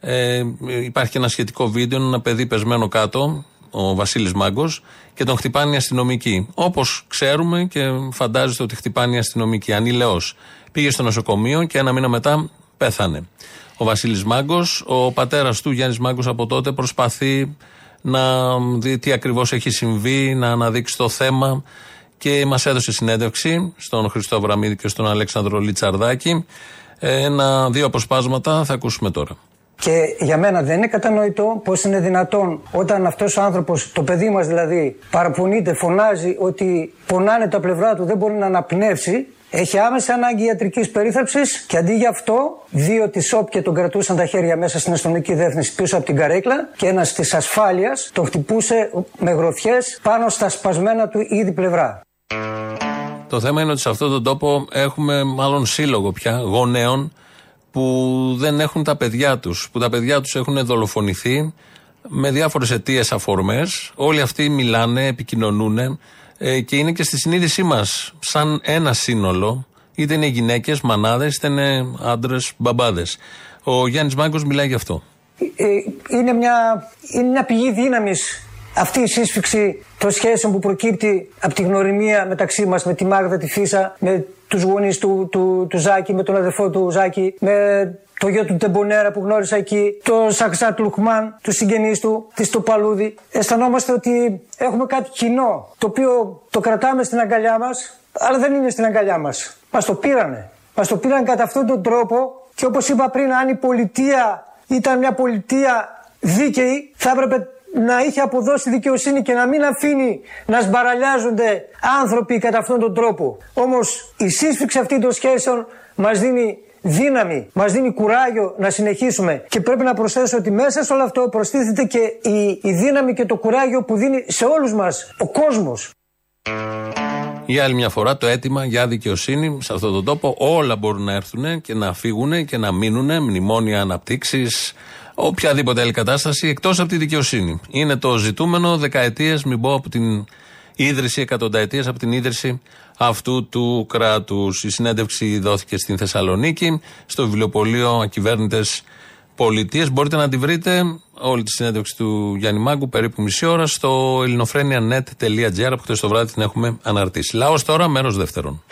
Ε, υπάρχει ένα σχετικό βίντεο, ένα παιδί πεσμένο κάτω, ο Βασίλης Μάγκος, και τον χτυπάνε οι αστυνομικοί. Όπως ξέρουμε και φαντάζεστε ότι χτυπάνε οι αστυνομικοί. Ανήλαιό. Πήγε στο νοσοκομείο και ένα μήνα μετά πέθανε. Ο Βασίλης Μάγκος, ο πατέρας του Γιάννης Μάγκος από τότε προσπαθεί να δει τι ακριβώς έχει συμβεί, να αναδείξει το θέμα και μας έδωσε συνέντευξη στον Χριστό Βραμίδη και στον Αλέξανδρο Λιτσαρδάκη. Ένα, δύο αποσπάσματα θα ακούσουμε τώρα. Και για μένα δεν είναι κατανοητό πώς είναι δυνατόν όταν αυτός ο άνθρωπος, το παιδί μας δηλαδή, παραπονείται, φωνάζει ότι πονάνε τα πλευρά του, δεν μπορεί να αναπνεύσει. Έχει άμεσα ανάγκη ιατρικής περίθαλψης και αντί για αυτό, δύο της ΣΟΠ και τον κρατούσαν τα χέρια μέσα στην αστυνομική διεύθυνση πίσω από την καρέκλα και ένας της ασφάλειας τον χτυπούσε με γροθιές πάνω στα σπασμένα του ήδη πλευρά. Το θέμα είναι ότι σε αυτόν τον τόπο έχουμε μάλλον σύλλογο πια γονέων που δεν έχουν τα παιδιά τους, που τα παιδιά τους έχουν δολοφονηθεί με διάφορες αιτίες αφορμές. Όλοι αυτοί μιλάνε, επικοινωνούν ε, και είναι και στη συνείδησή μας σαν ένα σύνολο, είτε είναι γυναίκες, μανάδες, είτε είναι άντρες, μπαμπάδες. Ο Γιάννης Μάγκος μιλάει γι' αυτό. Ε, είναι, μια, είναι μια πηγή δύναμης αυτή η σύσφυξη των σχέσεων που προκύπτει από τη γνωριμία μεταξύ μας με τη Μάγδα, τη Φίσα, με τους γονείς του, του, του Ζάκη, με τον αδερφό του Ζάκη, με το γιο του Τεμπονέρα που γνώρισα εκεί, το Σαξάτ Λουκμάν, τους συγγενείς του, της Τοπαλούδη. Αισθανόμαστε ότι έχουμε κάτι κοινό, το οποίο το κρατάμε στην αγκαλιά μας, αλλά δεν είναι στην αγκαλιά μας. Μας το πήρανε. Μας το πήραν κατά αυτόν τον τρόπο και όπως είπα πριν, αν η πολιτεία ήταν μια πολιτεία δίκαιη, θα έπρεπε να είχε αποδώσει δικαιοσύνη και να μην αφήνει να σμπαραλιάζονται άνθρωποι κατά αυτόν τον τρόπο. Όμως η σύσφυξη αυτή των σχέσεων μας δίνει δύναμη, μας δίνει κουράγιο να συνεχίσουμε και πρέπει να προσθέσω ότι μέσα σε όλο αυτό προστίθεται και η, η δύναμη και το κουράγιο που δίνει σε όλους μας ο κόσμος. Για άλλη μια φορά το αίτημα για δικαιοσύνη σε αυτόν τον τόπο όλα μπορούν να έρθουν και να φύγουν και να μείνουν μνημόνια αναπτύξεις οποιαδήποτε άλλη κατάσταση εκτός από τη δικαιοσύνη. Είναι το ζητούμενο δεκαετίες, μην πω από την ίδρυση, εκατονταετίες από την ίδρυση αυτού του κράτους. Η συνέντευξη δόθηκε στην Θεσσαλονίκη, στο βιβλιοπωλείο Ακυβέρνητες Πολιτείες. Μπορείτε να τη βρείτε όλη τη συνέντευξη του Γιάννη Μάγκου περίπου μισή ώρα στο ελληνοφρένια.net.gr που χθε το βράδυ την έχουμε αναρτήσει. Λαός τώρα, μέρος δεύτερον.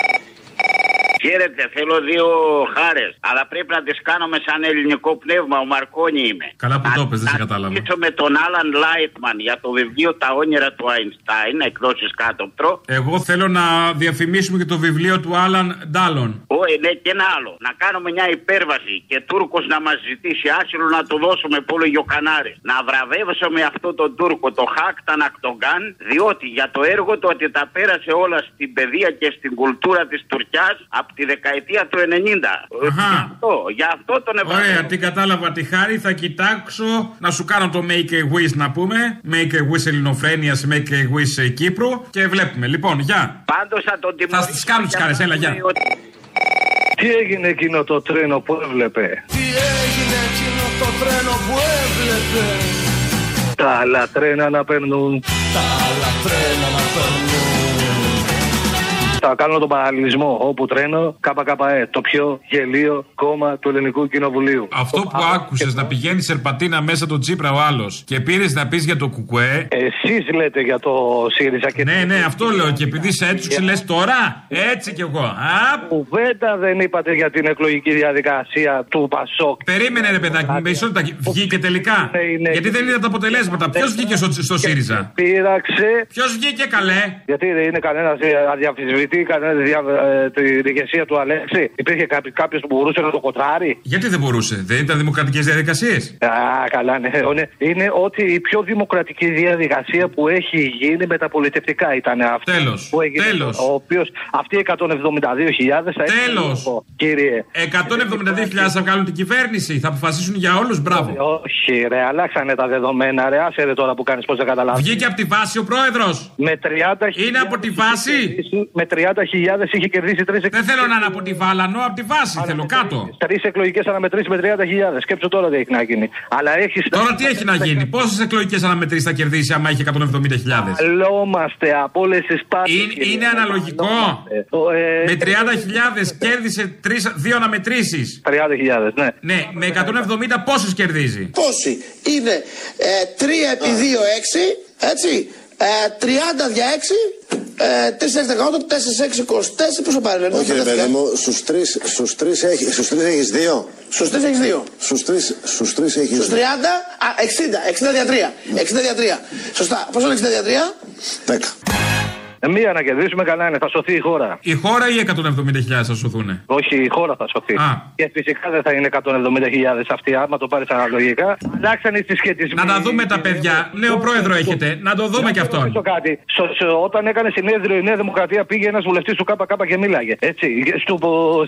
Χαίρετε, θέλω δύο χάρες. Αλλά πρέπει να τις κάνουμε σαν ελληνικό πνεύμα. Ο Μαρκόνι είμαι. Καλά που το πες, δεν σε κατάλαβα. Θα με τον Άλαν Λάιτμαν για το βιβλίο Τα όνειρα του Αϊνστάιν, εκδόσεις κάτωπτρο. Εγώ θέλω να διαφημίσουμε και το βιβλίο του Άλαν Ντάλον. Όχι, ναι, και ένα άλλο. Να κάνουμε μια υπέρβαση και Τούρκος να μας ζητήσει άσυλο να το δώσουμε πόλο Γιοκανάρη. Να βραβεύσουμε αυτό τον Τούρκο, το Χάκτα Ακτογκάν, διότι για το έργο του ότι τα πέρασε όλα στην παιδεία και στην κουλτούρα της Τουρκιάς από τη δεκαετία του 90. Αχα. Γι' αυτό, γι' αυτό τον ευρωπαϊκό. Ωραία, την κατάλαβα τη χάρη. Θα κοιτάξω να σου κάνω το Make a Wish να πούμε. Make a Wish Ελληνοφρένειας, Make a Wish ε, Κύπρου. Και βλέπουμε. Λοιπόν, γεια. Πάντως θα τον Θα τις κάνω τι κάρε, έλα, γεια. Τι έγινε εκείνο το τρένο που έβλεπε; Τι έγινε εκείνο το τρένο που έβλεπε; Τα άλλα τρένα να περνούν. Τα άλλα τρένα να περνούν Θα κάνω τον παραλληλισμό όπου τρένο ΚΚΕ, το πιο γελίο κόμμα του Ελληνικού Κοινοβουλίου. Αυτό που άκουσες να πηγαίνεις σερπατίνα μέσα τον Τσίπρα ο άλλος και πήρες να πεις για το Κουκουέ. Εσείς λέτε για το ΣΥΡΙΖΑ και. Ναι, ναι, αυτό λέω. Και επειδή σε έτουξε, λες τώρα. Έτσι κι εγώ. Α, Κουβέντα δεν είπατε για την εκλογική διαδικασία του Πασόκ. Περίμενε, ρε παιδάκι μου, με ισότητα. Βγήκε τελικά. Γιατί δεν είδα τα αποτελέσματα. Ποιος βγήκε στο, στο ΣΥΡΙΖΑ; Πήραξε. Ποιος βγήκε καλέ; Γιατί δεν είναι κανένας αδιαφυσβητή κανένα δια, ε, την ηγεσία του Αλέξη. Υπήρχε κάποιος που μπορούσε να το κοτράρει. Γιατί δεν μπορούσε, δεν ήταν δημοκρατικές διαδικασίες. Α, καλά, ναι. Είναι, είναι ότι η πιο δημοκρατική διαδικασία που έχει γίνει μεταπολιτευτικά ήταν αυτή. Τέλος. Τέλος. Ο οποίος αυτοί οι 172.000 θα Τέλος. Κύριε. 172.000 θα βγάλουν την κυβέρνηση. Θα αποφασίσουν για όλους. Μπράβο. Όχι, ρε, αλλάξανε τα δεδομένα. Ρε, άσε ρε τώρα που κάνεις πώς δεν καταλάβεις. Βγήκε από τη βάση ο πρόεδρος. Με 30.000. Είναι από τη βάση. Με 30.000 είχε κερδίσει τρεις Δεν θέλω να είναι από τη Βάλανο, από τη βάση θέλω κάτω. Τρεις εκλογικές αναμετρήσεις με 30.000. Σκέψω τώρα τι έχει να γίνει. Αλλά έχει. Τώρα τι έχει να γίνει, πόσες εκλογικές αναμετρήσεις θα κερδίσει άμα έχει 170.000. Αλόμαστε από όλες τις πάρτες. Είναι, είναι αναλογικό. Ε, με 30.000 κέρδισε τρεις, δύο αναμετρήσεις. 30.000, ναι. Ναι, με 170 πόσε κερδίζει; Πόσοι; Είναι ε, 3 επί 2, 6, έτσι; Ε, 30 δια 6 ε, 3-6-18, 4-6-24, πόσο πάρει, Λένε. Όχι, ρε παιδί μου, στους τρεις στους τρεις έχει στους δύο. Στους τρεις έχεις δύο. Στους τρεις στους τρεις έχεις δύο. Στου 30, α, 60, 60 δια 3. 60 δια 3. Σωστά. Πόσο είναι 60 δια 3? 10 μία να κερδίσουμε καλά είναι, θα σωθεί η χώρα. Η χώρα ή 170.000 θα σωθούν; Όχι, η χώρα θα σωθεί. Α. Και φυσικά δεν θα είναι 170.000 αυτοί, άμα το πάρει αναλογικά. Αλλάξαν οι συσχετισμοί. Να τα δούμε τα παιδιά. Νέο πρόεδρο έχετε. Να το δούμε κι Να αυτόν. ρωτήσω κάτι. Στο- στο- όταν έκανε συνέδριο η Νέα Δημοκρατία πήγε ένας βουλευτής του ΚΚ και μίλαγε. Έτσι. Στο,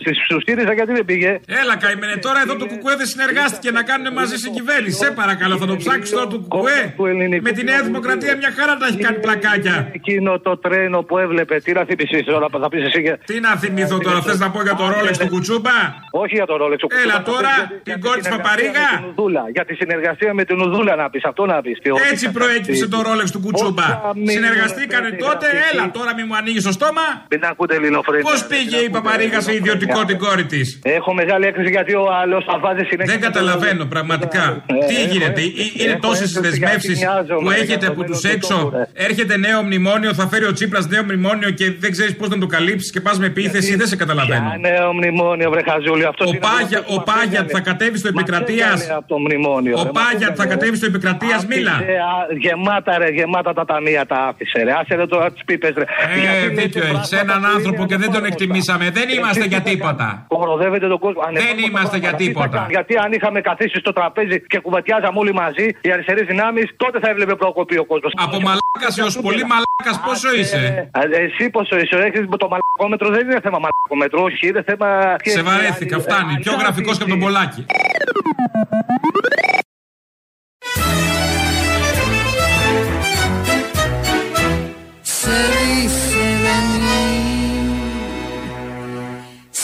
στη- στου ΣΥΡΙΖΑ γιατί δεν πήγε; Έλα, καημένε. Τώρα εδώ το Κουκουέ δεν συνεργάστηκε να κάνουν μαζί στην κυβέρνηση. Σε παρακαλώ, θα το ψάξει τώρα το Κουκουέ. Με τη Νέα Δημοκρατία μια χαρά τα έχει κάνει πλακάκια. Εκείνο το τρένο που έβλεπε, τι να θυμηθεί τώρα, θα πει εσύ. και- Τι να θυμηθώ τώρα, θε να πω για το Ρόλεξ του Κουτσούμπα. Όχι για το Ρόλεξ. ο Έλα Κουτσούμπας, τώρα, για- για την τη κόρη τη συνεργασία Παπαρίγα. με την Ουδούλα. Για τη συνεργασία με την Ουδούλα να πει, αυτό να πει. Έτσι προέκυψε το Ρόλεξ του Κουτσούμπα. Συνεργαστήκανε τότε, έλα τώρα μη μου ανοίγει το στόμα. Μην ακούτε ελληνοφρένια. Πώ πήγε η Παπαρίγα σε ιδιωτικό την κόρη τη. Έχω μεγάλη έκρηξη γιατί ο άλλο θα βάζει συνέχεια. Δεν καταλαβαίνω πραγματικά. Τι γίνεται, Ε, είναι τόσε δεσμεύσει που έχετε από του έξω. Έρχεται νέο μνημόνιο, θα φέρει ο Τσίπρα νέο μνημόνιο και δεν ξέρεις πώς να το καλύψεις και πας με επίθεση. Δεν σε καταλαβαίνω. Ποια νέο μνημόνιο, βρε Χαζούλη. Αυτός Ο Πάγια, ο Πάγια θα κατέβει στο επικρατείας. από το μνημόνιο. Ο ρε. Πάγια θα κατέβει στο επικρατείας, μίλα. Άφησε, α, Γεμάτα ρε, γεμάτα τα ταμεία τα άφησε ρε. Άσε ρε τώρα τις πίπες ρε. Ε, δίκιο έχει. Έναν άνθρωπο και δεν τον εκτιμήσαμε. Δεν είμαστε για τίποτα. Κοροδεύετε τον κόσμο. Δεν είμαστε για τίποτα. Γιατί αν είχαμε καθίσει στο τραπέζι και κουβατιάζαμε όλοι μαζί οι αριστερές δυνάμεις, τότε θα έβλεπε προκοπή ο κόσμος. Από μαλάκας έως πολύ μαλάκας πόσο είσαι; Εσύ πόσο είσαι, έχεις το μαλακόμετρο δεν είναι θέμα μαλακόμετρο, όχι, είναι θέμα. Σε βαρέθηκα, φτάνει. Πιο γραφικός και από τον Πολάκη.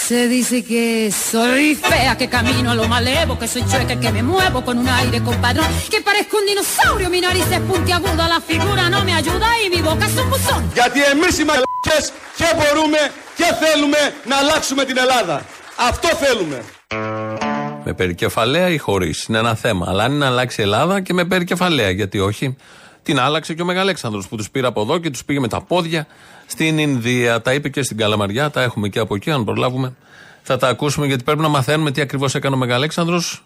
Se dice que soy fea, que camino a lo malevo, que soy chueca, que me muevo con un aire compadrón, que parezco un dinosaurio, mi nariz es puntiaguda, la figura no me ayuda y mi boca es un buzón. Γιατί εμείς οι μαλακές και μπορούμε και θέλουμε να αλλάξουμε την Ελλάδα. Αυτό θέλουμε. Με περικεφαλαία ή χωρίς. Είναι ένα θέμα. Αλλά αν είναι να αλλάξει η Ελλάδα και με περικεφαλαία, γιατί όχι. Την άλλαξε και ο Μεγαλέξανδρος που τους πήρε από εδώ και τους πήγε με τα πόδια στην Ινδία. Τα είπε και στην Καλαμαριά, τα έχουμε και από εκεί, αν προλάβουμε. Θα τα ακούσουμε γιατί πρέπει να μαθαίνουμε τι ακριβώς έκανε ο Μεγαλέξανδρος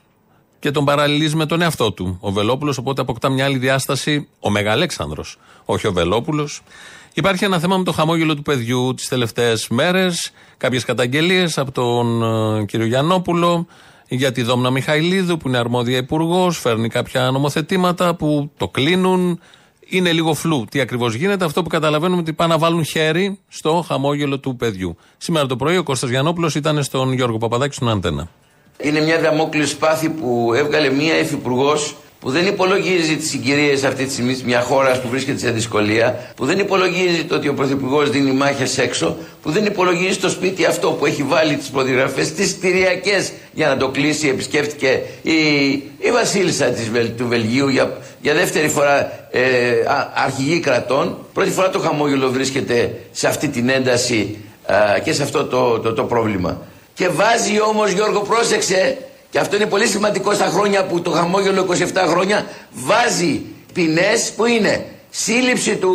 και τον παραλληλίζει με τον εαυτό του. Ο Βελόπουλος, οπότε αποκτά μια άλλη διάσταση ο Μεγαλέξανδρος, όχι ο Βελόπουλος. Υπάρχει ένα θέμα με το χαμόγελο του παιδιού τις τελευταίες μέρες. Κάποιες καταγγελίες από τον ε, κύριο Γιαννόπουλο για τη Δόμνα Μιχαηλίδου που είναι αρμόδια υπουργός. Φέρνει κάποια νομοθετήματα που το κλείνουν. Είναι λίγο φλού τι ακριβώς γίνεται; Αυτό που καταλαβαίνουμε ότι πάνε να βάλουν χέρι στο χαμόγελο του παιδιού. Σήμερα το πρωί ο Κώστας Γιαννόπουλος ήταν στον Γιώργο Παπαδάκη στον Αντένα. Είναι μια δαμόκλειο σπάθη που έβγαλε μία υφυπουργός που δεν υπολογίζει τις συγκυρίες αυτή τη στιγμή μια χώρα που βρίσκεται σε δυσκολία, που δεν υπολογίζει το ότι ο Πρωθυπουργός δίνει μάχες έξω, που δεν υπολογίζει το σπίτι αυτό που έχει βάλει τις προδιαγραφές, τις κτηριακές για να το κλείσει. Επισκέφτηκε η, η Βασίλισσα της, του Βελγίου για, για δεύτερη φορά ε, αρχηγή κρατών. Πρώτη φορά το χαμόγελο βρίσκεται σε αυτή την ένταση και σε αυτό το, το, το πρόβλημα. Και βάζει όμως Γιώργο πρόσεξε και αυτό είναι πολύ σημαντικό στα χρόνια που το χαμόγελο 27 χρόνια βάζει ποινές που είναι σύλληψη του,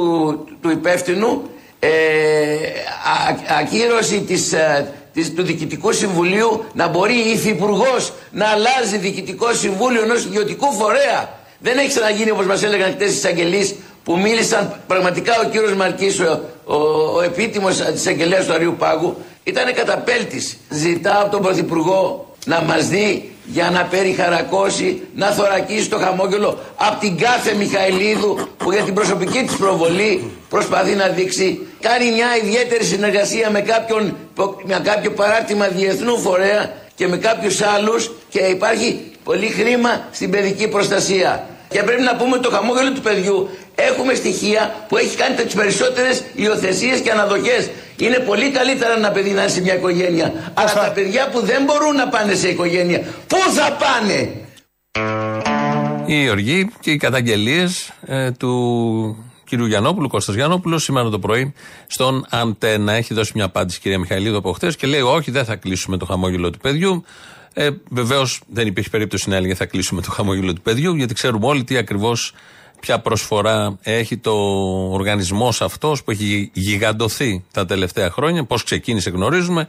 του υπεύθυνου, ε, α, ακύρωση της, ε, της, του Διοικητικού Συμβουλίου να μπορεί η Υφυπουργός να αλλάζει Διοικητικό Συμβούλιο ενός ιδιωτικού φορέα. Δεν έχει ξαναγίνει όπως μας έλεγαν χτες οι εισαγγελείς που μίλησαν πραγματικά ο κύριος Μαρκής, ο, ο, ο επίτιμος της εισαγγελίας του Αριού Πάγου, ήταν καταπέλτης. Ζητά από τον Πρωθυπουργό να μας δει για να περιχαρακώσει, να θωρακίσει το χαμόγελο από την κάθε Μιχαηλίδου που για την προσωπική της προβολή προσπαθεί να δείξει. Κάνει μια ιδιαίτερη συνεργασία με, κάποιον, με κάποιο παράρτημα διεθνού φορέα και με κάποιους άλλους και υπάρχει πολύ χρήμα στην παιδική προστασία. Και πρέπει να πούμε το χαμόγελο του παιδιού έχουμε στοιχεία που έχει κάνει τις περισσότερες υιοθεσίες και αναδοχές. Είναι πολύ καλύτερα ένα παιδί να είναι σε μια οικογένεια. Αλλά τα παιδιά που δεν μπορούν να πάνε σε οικογένεια, πού θα πάνε; Η οργή και οι καταγγελίες ε, του κυρίου Γιαννόπουλου, Κώστας Γιαννόπουλου, σήμερα το πρωί στον Αντένα. Έχει δώσει μια απάντηση η κυρία Μιχαηλίδου από χτες και λέει: Όχι, δεν θα κλείσουμε το χαμόγελο του παιδιού. Ε, Βεβαίως δεν υπήρχε περίπτωση να έλεγε θα κλείσουμε το χαμόγελο του παιδιού, γιατί ξέρουμε όλοι τι ακριβώς ποια προσφορά έχει το οργανισμός αυτός που έχει γιγαντωθεί τα τελευταία χρόνια, πώς ξεκίνησε γνωρίζουμε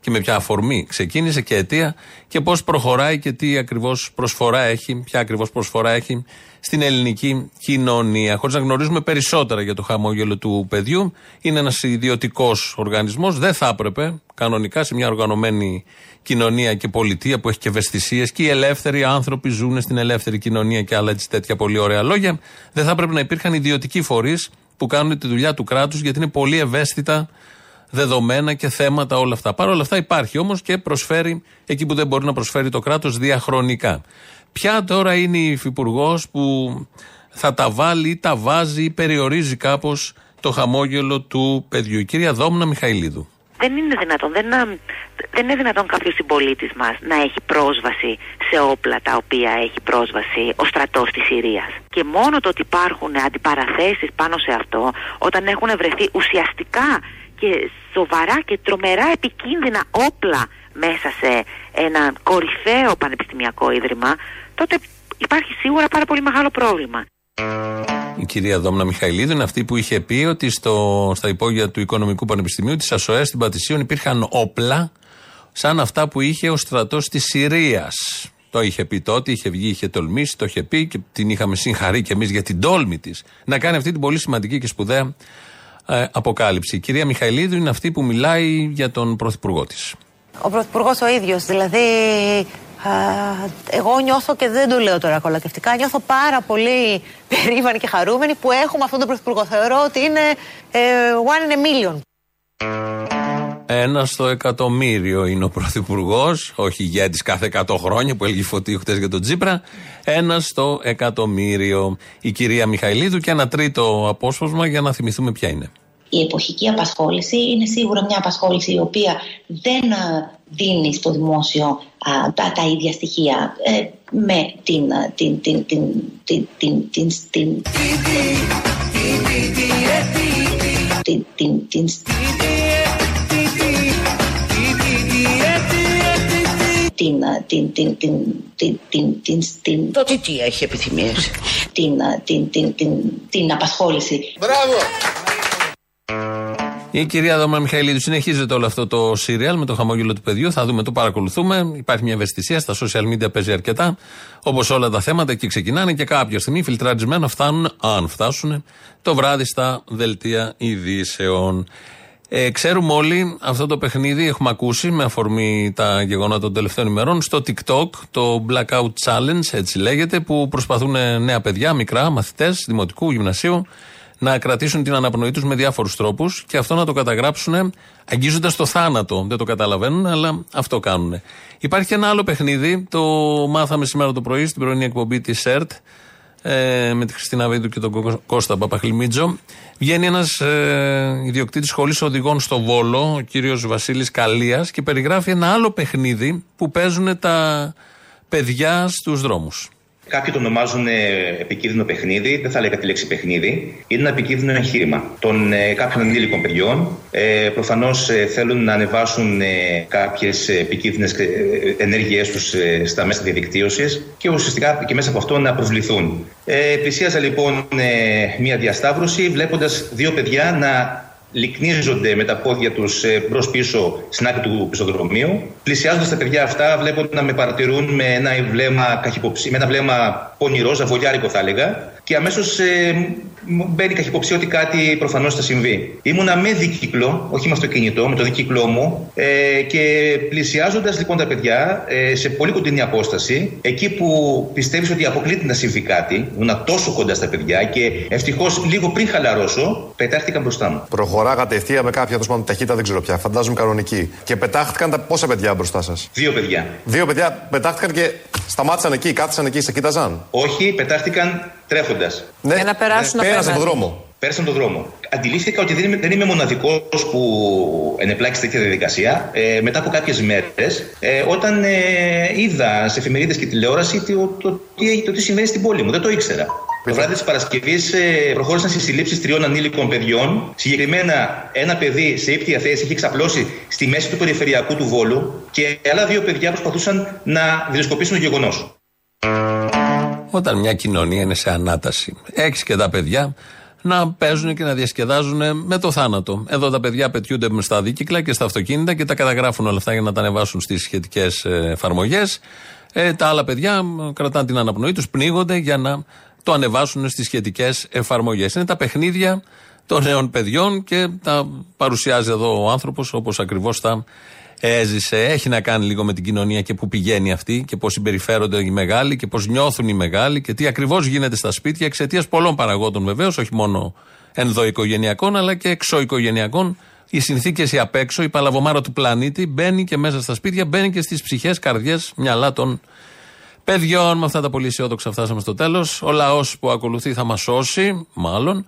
και με ποια αφορμή ξεκίνησε και αιτία και πώς προχωράει και τι ακριβώς προσφορά έχει, ποια ακριβώς προσφορά έχει στην ελληνική κοινωνία. Χωρίς να γνωρίζουμε περισσότερα για το χαμόγελο του παιδιού. Είναι ένας ιδιωτικός οργανισμός. Δεν θα έπρεπε κανονικά σε μια οργανωμένη κοινωνία και πολιτεία που έχει και ευαισθησίες και οι ελεύθεροι άνθρωποι ζουν στην ελεύθερη κοινωνία και άλλα έτσι τέτοια πολύ ωραία λόγια. Δεν θα έπρεπε να υπήρχαν ιδιωτικοί φορείς που κάνουν τη δουλειά του κράτους γιατί είναι πολύ ευαίσθητα δεδομένα και θέματα όλα αυτά. Παρ' όλα αυτά υπάρχει όμως και προσφέρει εκεί που δεν μπορεί να προσφέρει το κράτος διαχρονικά. Ποια τώρα είναι η υφυπουργός που θα τα βάλει ή τα βάζει ή περιορίζει κάπως το χαμόγελο του παιδιού; Η κυρία Δόμνα Μιχαηλίδου. Δεν είναι δυνατόν, δεν, δεν είναι δυνατόν κάποιος συμπολίτης μας να έχει πρόσβαση σε όπλα τα οποία έχει πρόσβαση ο στρατός της Συρίας. Και μόνο το ότι υπάρχουν αντιπαραθέσεις πάνω σε αυτό, όταν έχουν βρεθεί ουσιαστικά και σοβαρά και τρομερά επικίνδυνα όπλα μέσα σε ένα κορυφαίο πανεπιστημιακό ίδρυμα, τότε υπάρχει σίγουρα πάρα πολύ μεγάλο πρόβλημα. Η κυρία Δόμνα Μιχαηλίδου είναι αυτή που είχε πει ότι στο, στα υπόγεια του Οικονομικού Πανεπιστημίου της ΑΣΟΕ στην Πατησίων υπήρχαν όπλα σαν αυτά που είχε ο στρατός της Συρίας. Το είχε πει τότε, είχε βγει, είχε τολμήσει, το είχε πει και την είχαμε συγχαρεί κι εμείς για την τόλμη της να κάνει αυτή την πολύ σημαντική και σπουδαία ε, αποκάλυψη. Η κυρία Μιχαηλίδου είναι αυτή που μιλάει για τον πρωθυπουργό της. Ο πρωθυπουργός ο ίδιος, δηλαδή. εγώ νιώθω και δεν το λέω τώρα κολακευτικά, νιώθω πάρα πολύ περήφανη και χαρούμενη που έχουμε αυτόν τον πρωθυπουργό. Θεωρώ ότι είναι ε, one in a million. Ένα στο εκατομμύριο είναι ο πρωθυπουργός, όχι ηγέτης κάθε 100 χρόνια που έλεγε φωτή χτες για τον Τζίπρα. Ένα στο εκατομμύριο. Η κυρία Μιχαηλίδου και ένα τρίτο απόσπασμα για να θυμηθούμε ποια είναι. Η εποχική απασχόληση είναι σίγουρα μια απασχόληση η οποία δεν δίνει στο δημόσιο τα, τα ίδια στοιχεία ε, με την, την, την, την, την, την, την, την, την, την, την, ε, την, την, την, την, την, την, την, Το τι τι έχει επιθυμίες; την, ε, την, την, την, την απασχόληση. Μπράβο! Η κυρία Δόμα Μιχαηλίδου συνεχίζεται όλο αυτό το σύριαλ με το χαμόγελο του παιδιού. Θα δούμε, το παρακολουθούμε. Υπάρχει μια ευαισθησία. Στα social media παίζει αρκετά. Όπως όλα τα θέματα εκεί ξεκινάνε και κάποια στιγμή φιλτραρισμένα φτάνουν, αν φτάσουν, το βράδυ στα δελτία ειδήσεων. Ε, ξέρουμε όλοι αυτό το παιχνίδι, έχουμε ακούσει με αφορμή τα γεγονότα των τελευταίων ημερών στο TikTok, το Blackout Challenge, έτσι λέγεται, που προσπαθούν νέα παιδιά, μικρά, μαθητές, δημοτικού, γυμνασίου, να κρατήσουν την αναπνοή τους με διάφορους τρόπους και αυτό να το καταγράψουν αγγίζοντας το θάνατο. Δεν το καταλαβαίνουν, αλλά αυτό κάνουν. Υπάρχει και ένα άλλο παιχνίδι, το μάθαμε σήμερα το πρωί στην πρωινή εκπομπή της ΕΡΤ, ε, με τη Χριστίνα Βίδου και τον Κο- Κώστα Παπαχλημίτζο. Βγαίνει ένας ε, ιδιοκτήτης σχολής οδηγών στο Βόλο, ο κύριος Βασίλης Καλίας, και περιγράφει ένα άλλο παιχνίδι που παίζουν τα παιδιά στους δρόμους. Κάποιοι το ονομάζουν ε, επικίνδυνο παιχνίδι, δεν θα λέγα τη λέξη παιχνίδι. Είναι ένα επικίνδυνο εγχείρημα των ε, κάποιων ενήλικων παιδιών. Ε, Προφανώς θέλουν να ανεβάσουν ε, κάποιες επικίνδυνες ενέργειές τους ε, στα μέσα διαδικτύωσης και ουσιαστικά και μέσα από αυτό να προσβληθούν. Ε, πλησίαζα λοιπόν ε, μια διασταύρωση βλέποντας δύο παιδιά να λυκνίζονται με τα πόδια τους μπρος πίσω στην άκρη του πεζοδρομίου. Πλησιάζοντας τα παιδιά αυτά, βλέπω να με παρατηρούν με ένα βλέμμα, καχυποψή, με ένα βλέμμα πονηρό, ζαβολιάρικο θα έλεγα. Και αμέσως ε, μου μπαίνει καχυποψία ότι κάτι προφανώς θα συμβεί. Ήμουνα με δίκυκλο, όχι με αυτοκίνητο, με το δίκυκλό μου. Ε, και πλησιάζοντας λοιπόν τα παιδιά ε, σε πολύ κοντινή απόσταση, εκεί που πιστεύεις ότι αποκλείται να συμβεί κάτι, ήμουνα τόσο κοντά στα παιδιά και ευτυχώς λίγο πριν χαλαρώσω, πετάχτηκαν μπροστά μου. Προχωράγατε ευθεία με κάποια τόσο ταχύτητα, δεν ξέρω πια. Φαντάζομαι κανονική. Και πετάχτηκαν τα πόσα παιδιά μπροστά σας; Δύο παιδιά. Δύο παιδιά πετάχτηκαν και σταμάτησαν εκεί, κάθισαν εκεί, σε κοίταζαν; Όχι, πετάχτηκαν τρέχοντας. Ναι, Για να περάσουν πέρασαν απέναντι. τον δρόμο. Πέρασαν τον δρόμο. Αντιλήφθηκα ότι δεν είμαι, δεν είμαι μοναδικός που ενεπλάκη σε τέτοια διαδικασία. Ε, μετά από κάποιες μέρες, ε, όταν ε, είδα σε εφημερίδες και τηλεόραση το, το, τι, το τι συμβαίνει στην πόλη μου. Δεν το ήξερα. Το βράδυ της Παρασκευής ε, προχώρησαν στι συλλήψεις τριών ανήλικων παιδιών. Συγκεκριμένα, ένα παιδί σε ύπτια θέση είχε ξαπλώσει στη μέση του περιφερειακού του Βόλου και άλλα δύο παιδιά προσπαθούσαν να δηλοσκοπήσουν το γεγονός. Όταν μια κοινωνία είναι σε ανάταση, έχεις και τα παιδιά να παίζουν και να διασκεδάζουν με το θάνατο. Εδώ τα παιδιά πετιούνται με στα δίκυκλα και στα αυτοκίνητα και τα καταγράφουν όλα αυτά για να τα ανεβάσουν στις σχετικές εφαρμογές. Ε, τα άλλα παιδιά μ, κρατάνε την αναπνοή τους, πνίγονται για να το ανεβάσουν στις σχετικές εφαρμογές. Είναι τα παιχνίδια των νέων παιδιών και τα παρουσιάζει εδώ ο άνθρωπος όπως ακριβώς τα έζησε. Έχει να κάνει λίγο με την κοινωνία και πού πηγαίνει αυτή και πώς συμπεριφέρονται οι μεγάλοι και πώς νιώθουν οι μεγάλοι και τι ακριβώς γίνεται στα σπίτια εξαιτίας πολλών παραγόντων βεβαίως, όχι μόνο ενδοοικογενειακών αλλά και εξωοικογενειακών. Οι συνθήκες οι απ' έξω, η παλαβομάρα του πλανήτη μπαίνει και μέσα στα σπίτια, μπαίνει και στις ψυχές, καρδιές, μυαλά των παιδιών. Με αυτά τα πολύ αισιόδοξα φτάσαμε στο τέλος. Ο λαός που ακολουθεί θα μας σώσει, μάλλον.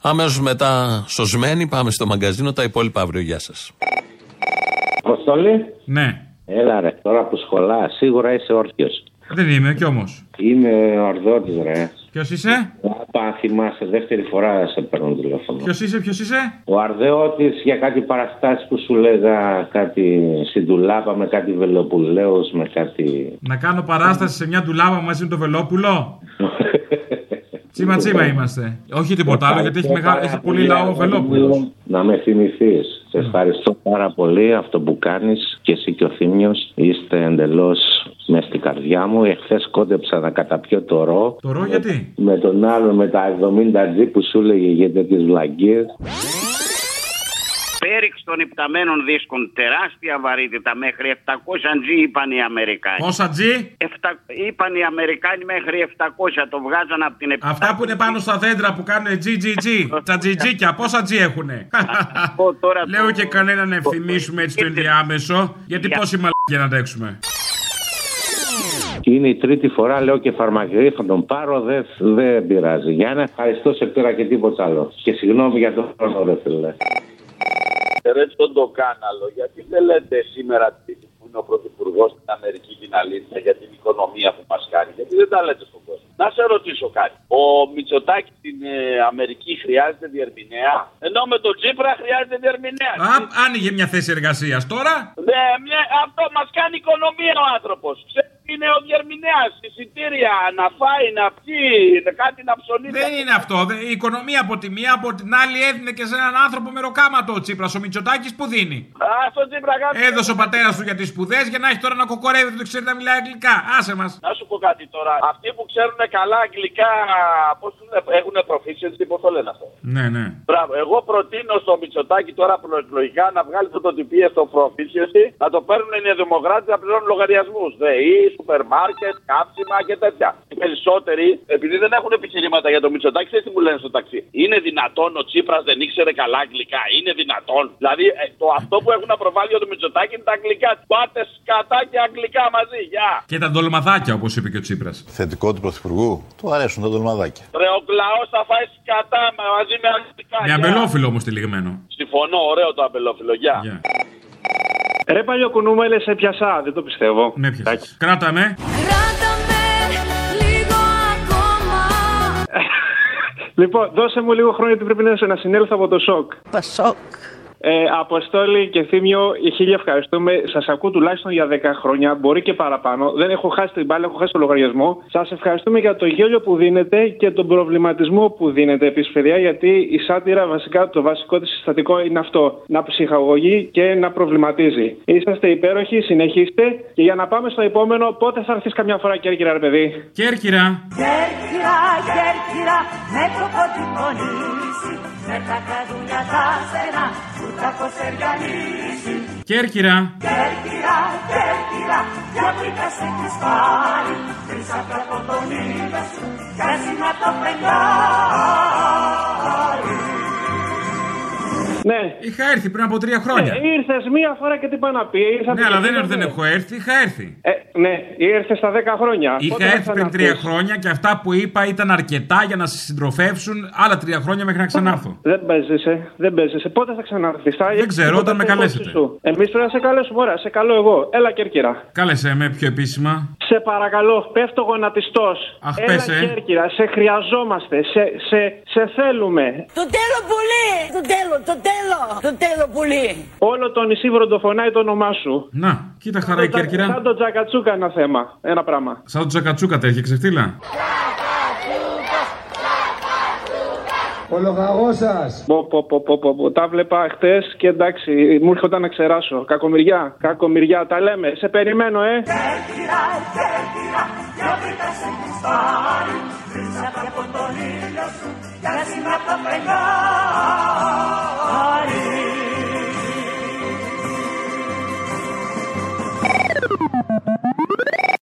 Αμέσως μετά, σωσμένοι, πάμε στο μαγκαζίνο. Τα υπόλοιπα αύριο. Γεια σας. Αποστολή. Ναι. Έλα ρε, τώρα που σχολάς, σίγουρα είσαι όρθιος. Δεν είμαι κι όμως. Είμαι ορδότη, ρε. Ποιος είσαι; Αν θυμάσαι, δεύτερη φορά σε παίρνω τηλέφωνο. Ποιος είσαι, ποιος είσαι; Ο Αρδεώτης για κάτι παραστάσεις που σου λέγα, κάτι στην τουλάπα με κάτι βελοπουλαίο, με κάτι. Να κάνω παράσταση σε μια ντουλάπα μαζί με το Βελόπουλο; Τσίμα τσίμα είμαστε. Όχι τίποτα άλλο γιατί έχει, μεγάλο, έχει πολύ λαό ο Βελόπουλος. Να με θυμηθείς. Σε ευχαριστώ πάρα πολύ αυτό που κάνεις και εσύ και ο Θήμιος. Είστε εντελώς μες στην καρδιά μου. Εχθές κόντεψα να καταπιώ το ρο. Το ρο γιατί; Με τον άλλο με τα 70 G που σου έλεγε για τέτοιες βλαγκίε. Πέριξ των υπταμένων δίσκων τεράστια βαρύτητα μέχρι 700 G είπαν οι Αμερικάνοι. Πόσα G? Εφτα... Είπαν οι Αμερικάνοι μέχρι 700 το βγάζαν από την Αυτά που είναι πάνω στα δέντρα που κάνουν GGG. Τα GGκια, πόσα G έχουνε; Λέω και κανένα να ευθυμίσουμε έτσι το ενδιάμεσο, γιατί πόση μαλακία να αντέξουμε. Είναι η τρίτη φορά, λέω και φαρμακείο, θα τον πάρω, δεν δε πειράζει. Για να ευχαριστώ, σε πήρα και τίποτα άλλο. Και συγγνώμη για τον χρόνο, ρε φίλε. Ρε στον το κάναλο, γιατί δεν λέτε σήμερα που είναι ο Πρωθυπουργός στην Αμερική την αλήθεια για την οικονομία που μας κάνει, γιατί δεν τα λέτε στον κόσμο. Να σε ρωτήσω κάτι. Ο Μητσοτάκη στην ε, Αμερική χρειάζεται διερμηνέα; Ενώ με τον Τσίπρα χρειάζεται διερμηνέα. Α, άνοιγε μια θέση εργασίας τώρα. Ναι, μια- αυτό μας κάνει οικονομία ο άνθρωπος. Είναι ο διερμηνέα. Εισιτήρια, να φάει, να πιει, κάτι να ψωνίσει. Δεν είναι αυτό. δε- Η οικονομία από τη μία, από την άλλη έδινε και σε έναν άνθρωπο με ροκάματο ο Τσίπρας. Ο Μητσοτάκης που δίνει. Α, στον Τσίπρα κάτι. Έδωσε ο πατέρας του για τις σπουδές για να έχει τώρα να κοκορεύει, δεν ξέρει να μιλάει αγγλικά. Άσε μας. Να σου πω κάτι τώρα. Αυτοί που ξέρουν καλά αγγλικά, πώς έχουν proficiency, πώς το λένε αυτό; Ναι, ναι. Μπράβο. Εγώ προτείνω στο Μητσοτάκι τώρα προεκλογικά να βγάλει αυτό το τυπίε στο proficiency, να το παίρνουν οι δημοκράτες να πληρώνουν λογαριασμούς. ΔΕΗ, σούπερ μάρκετ, κάψιμα και τέτοια. Οι περισσότεροι, επειδή δεν έχουν επιχειρήματα για το Μητσοτάκι, ξέρει τι μου λένε στο ταξί. Είναι δυνατόν ο Τσίπρας δεν ήξερε καλά αγγλικά; Είναι δυνατόν; Δηλαδή ε, το αυτό που έχουν να προβάλλει για το Μητσοτάκι είναι τα αγγλικά. Πάτε σκατά και αγγλικά μαζί. Γεια. Και τα ντολμαδάκια, όπως είπε και ο Τσίπρας. Θετικό του Πρωθυπουργού. Του αρέσουν τα ντολμαδάκια. Ρε, ο κλαός θα φάει σκατά μα- μαζί με αγγλικά. Με Γεια. αμπελόφιλο όμως τυλιγμένο. Συμφωνώ, ωραίο το αμπελόφιλο. Γεια. Ρε παλιό κουνούμελε σε πιασά, δεν το πιστεύω. Με πιάσε. Κράτα με. Λοιπόν, δώσε μου λίγο χρόνο γιατί πρέπει να, να συνέλθω από το σοκ. Πασόκ. Ε, Αποστόλη και Θήμιο, χίλια ευχαριστούμε. Σας ακούω τουλάχιστον για 10 χρόνια, μπορεί και παραπάνω. Δεν έχω χάσει την μπάλα, έχω χάσει το λογαριασμό. Σας ευχαριστούμε για το γέλιο που δίνετε και τον προβληματισμό που δίνετε επίσης, παιδιά, γιατί η σάτυρα βασικά το βασικό της συστατικό είναι αυτό. Να ψυχαγωγεί και να προβληματίζει. Είσαστε υπέροχοι, συνεχίστε. Και για να πάμε στο επόμενο, πότε θα έρθεις καμιά φορά Κέρκυρα, ρε παιδί; Κέρκυρα. Κέρκυρα, Κέρκυρα, με το ποτικό νήσι, με τα καδούνια τα στενά, που τα κοσεριανίσει. Κέρκυρα. Κέρκυρα, Κέρκυρα, για βρήκα σε έχεις πάρει, πίσω από τον ήλιο σου, κι ας είναι το φεγγάρι. Ναι. Είχα έρθει πριν από τρία χρόνια. Ε, ήρθες μία φορά και τι πάει να πει. Ήρθα Ναι, αλλά δεν, δεν έχω έρθει, είχα έρθει. Ε, ναι, ήρθες στα 10 χρόνια. Πότε Είχα θα έρθει πριν ξαναρθείς; τρία χρόνια και αυτά που είπα ήταν αρκετά για να σε συντροφεύσουν άλλα τρία χρόνια μέχρι να ξανάρθω. Δεν παίζεσαι, δεν παίζεσαι. Πότε θα ξαναρθεί, Δεν ξέρω, όταν με καλέσετε. Εμείς πρέπει να σε καλέσουμε, ωραία, σε καλώ εγώ. Έλα, Κέρκυρα. Κάλεσε με πιο επίσημα. Σε παρακαλώ, πέφτω γονατιστός. Αχ, Έλα, πες, ε. Κέρκυρα, σε χρειαζόμαστε, σε, σε, σε θέλουμε. Το τέλο πολύ! Το τέλο, το τέλο! Το τέλο πολύ! Όλο το νησί βροντοφωνάει το όνομά σου. Να, κοίτα χαρά η Σαν- Κέρκυρα. Σαν το τζακατσούκα ένα θέμα. Ένα πράγμα. Σαν το τζακατσούκα τρέχει ξεφτύλα. Ο λογαγό σας. Πω, πω, πω, πω, πω, πω. Τα βλέπα χτες και εντάξει, μου έρχονταν να ξεράσω. Κακομοιριά, κακομοιριά, τα λέμε. Σε περιμένω, ε. Κέρκυρα, Κέρκυρα, για βρήκα σε έχεις πάρει, πίσω από τον ήλιο σου, that's not the thing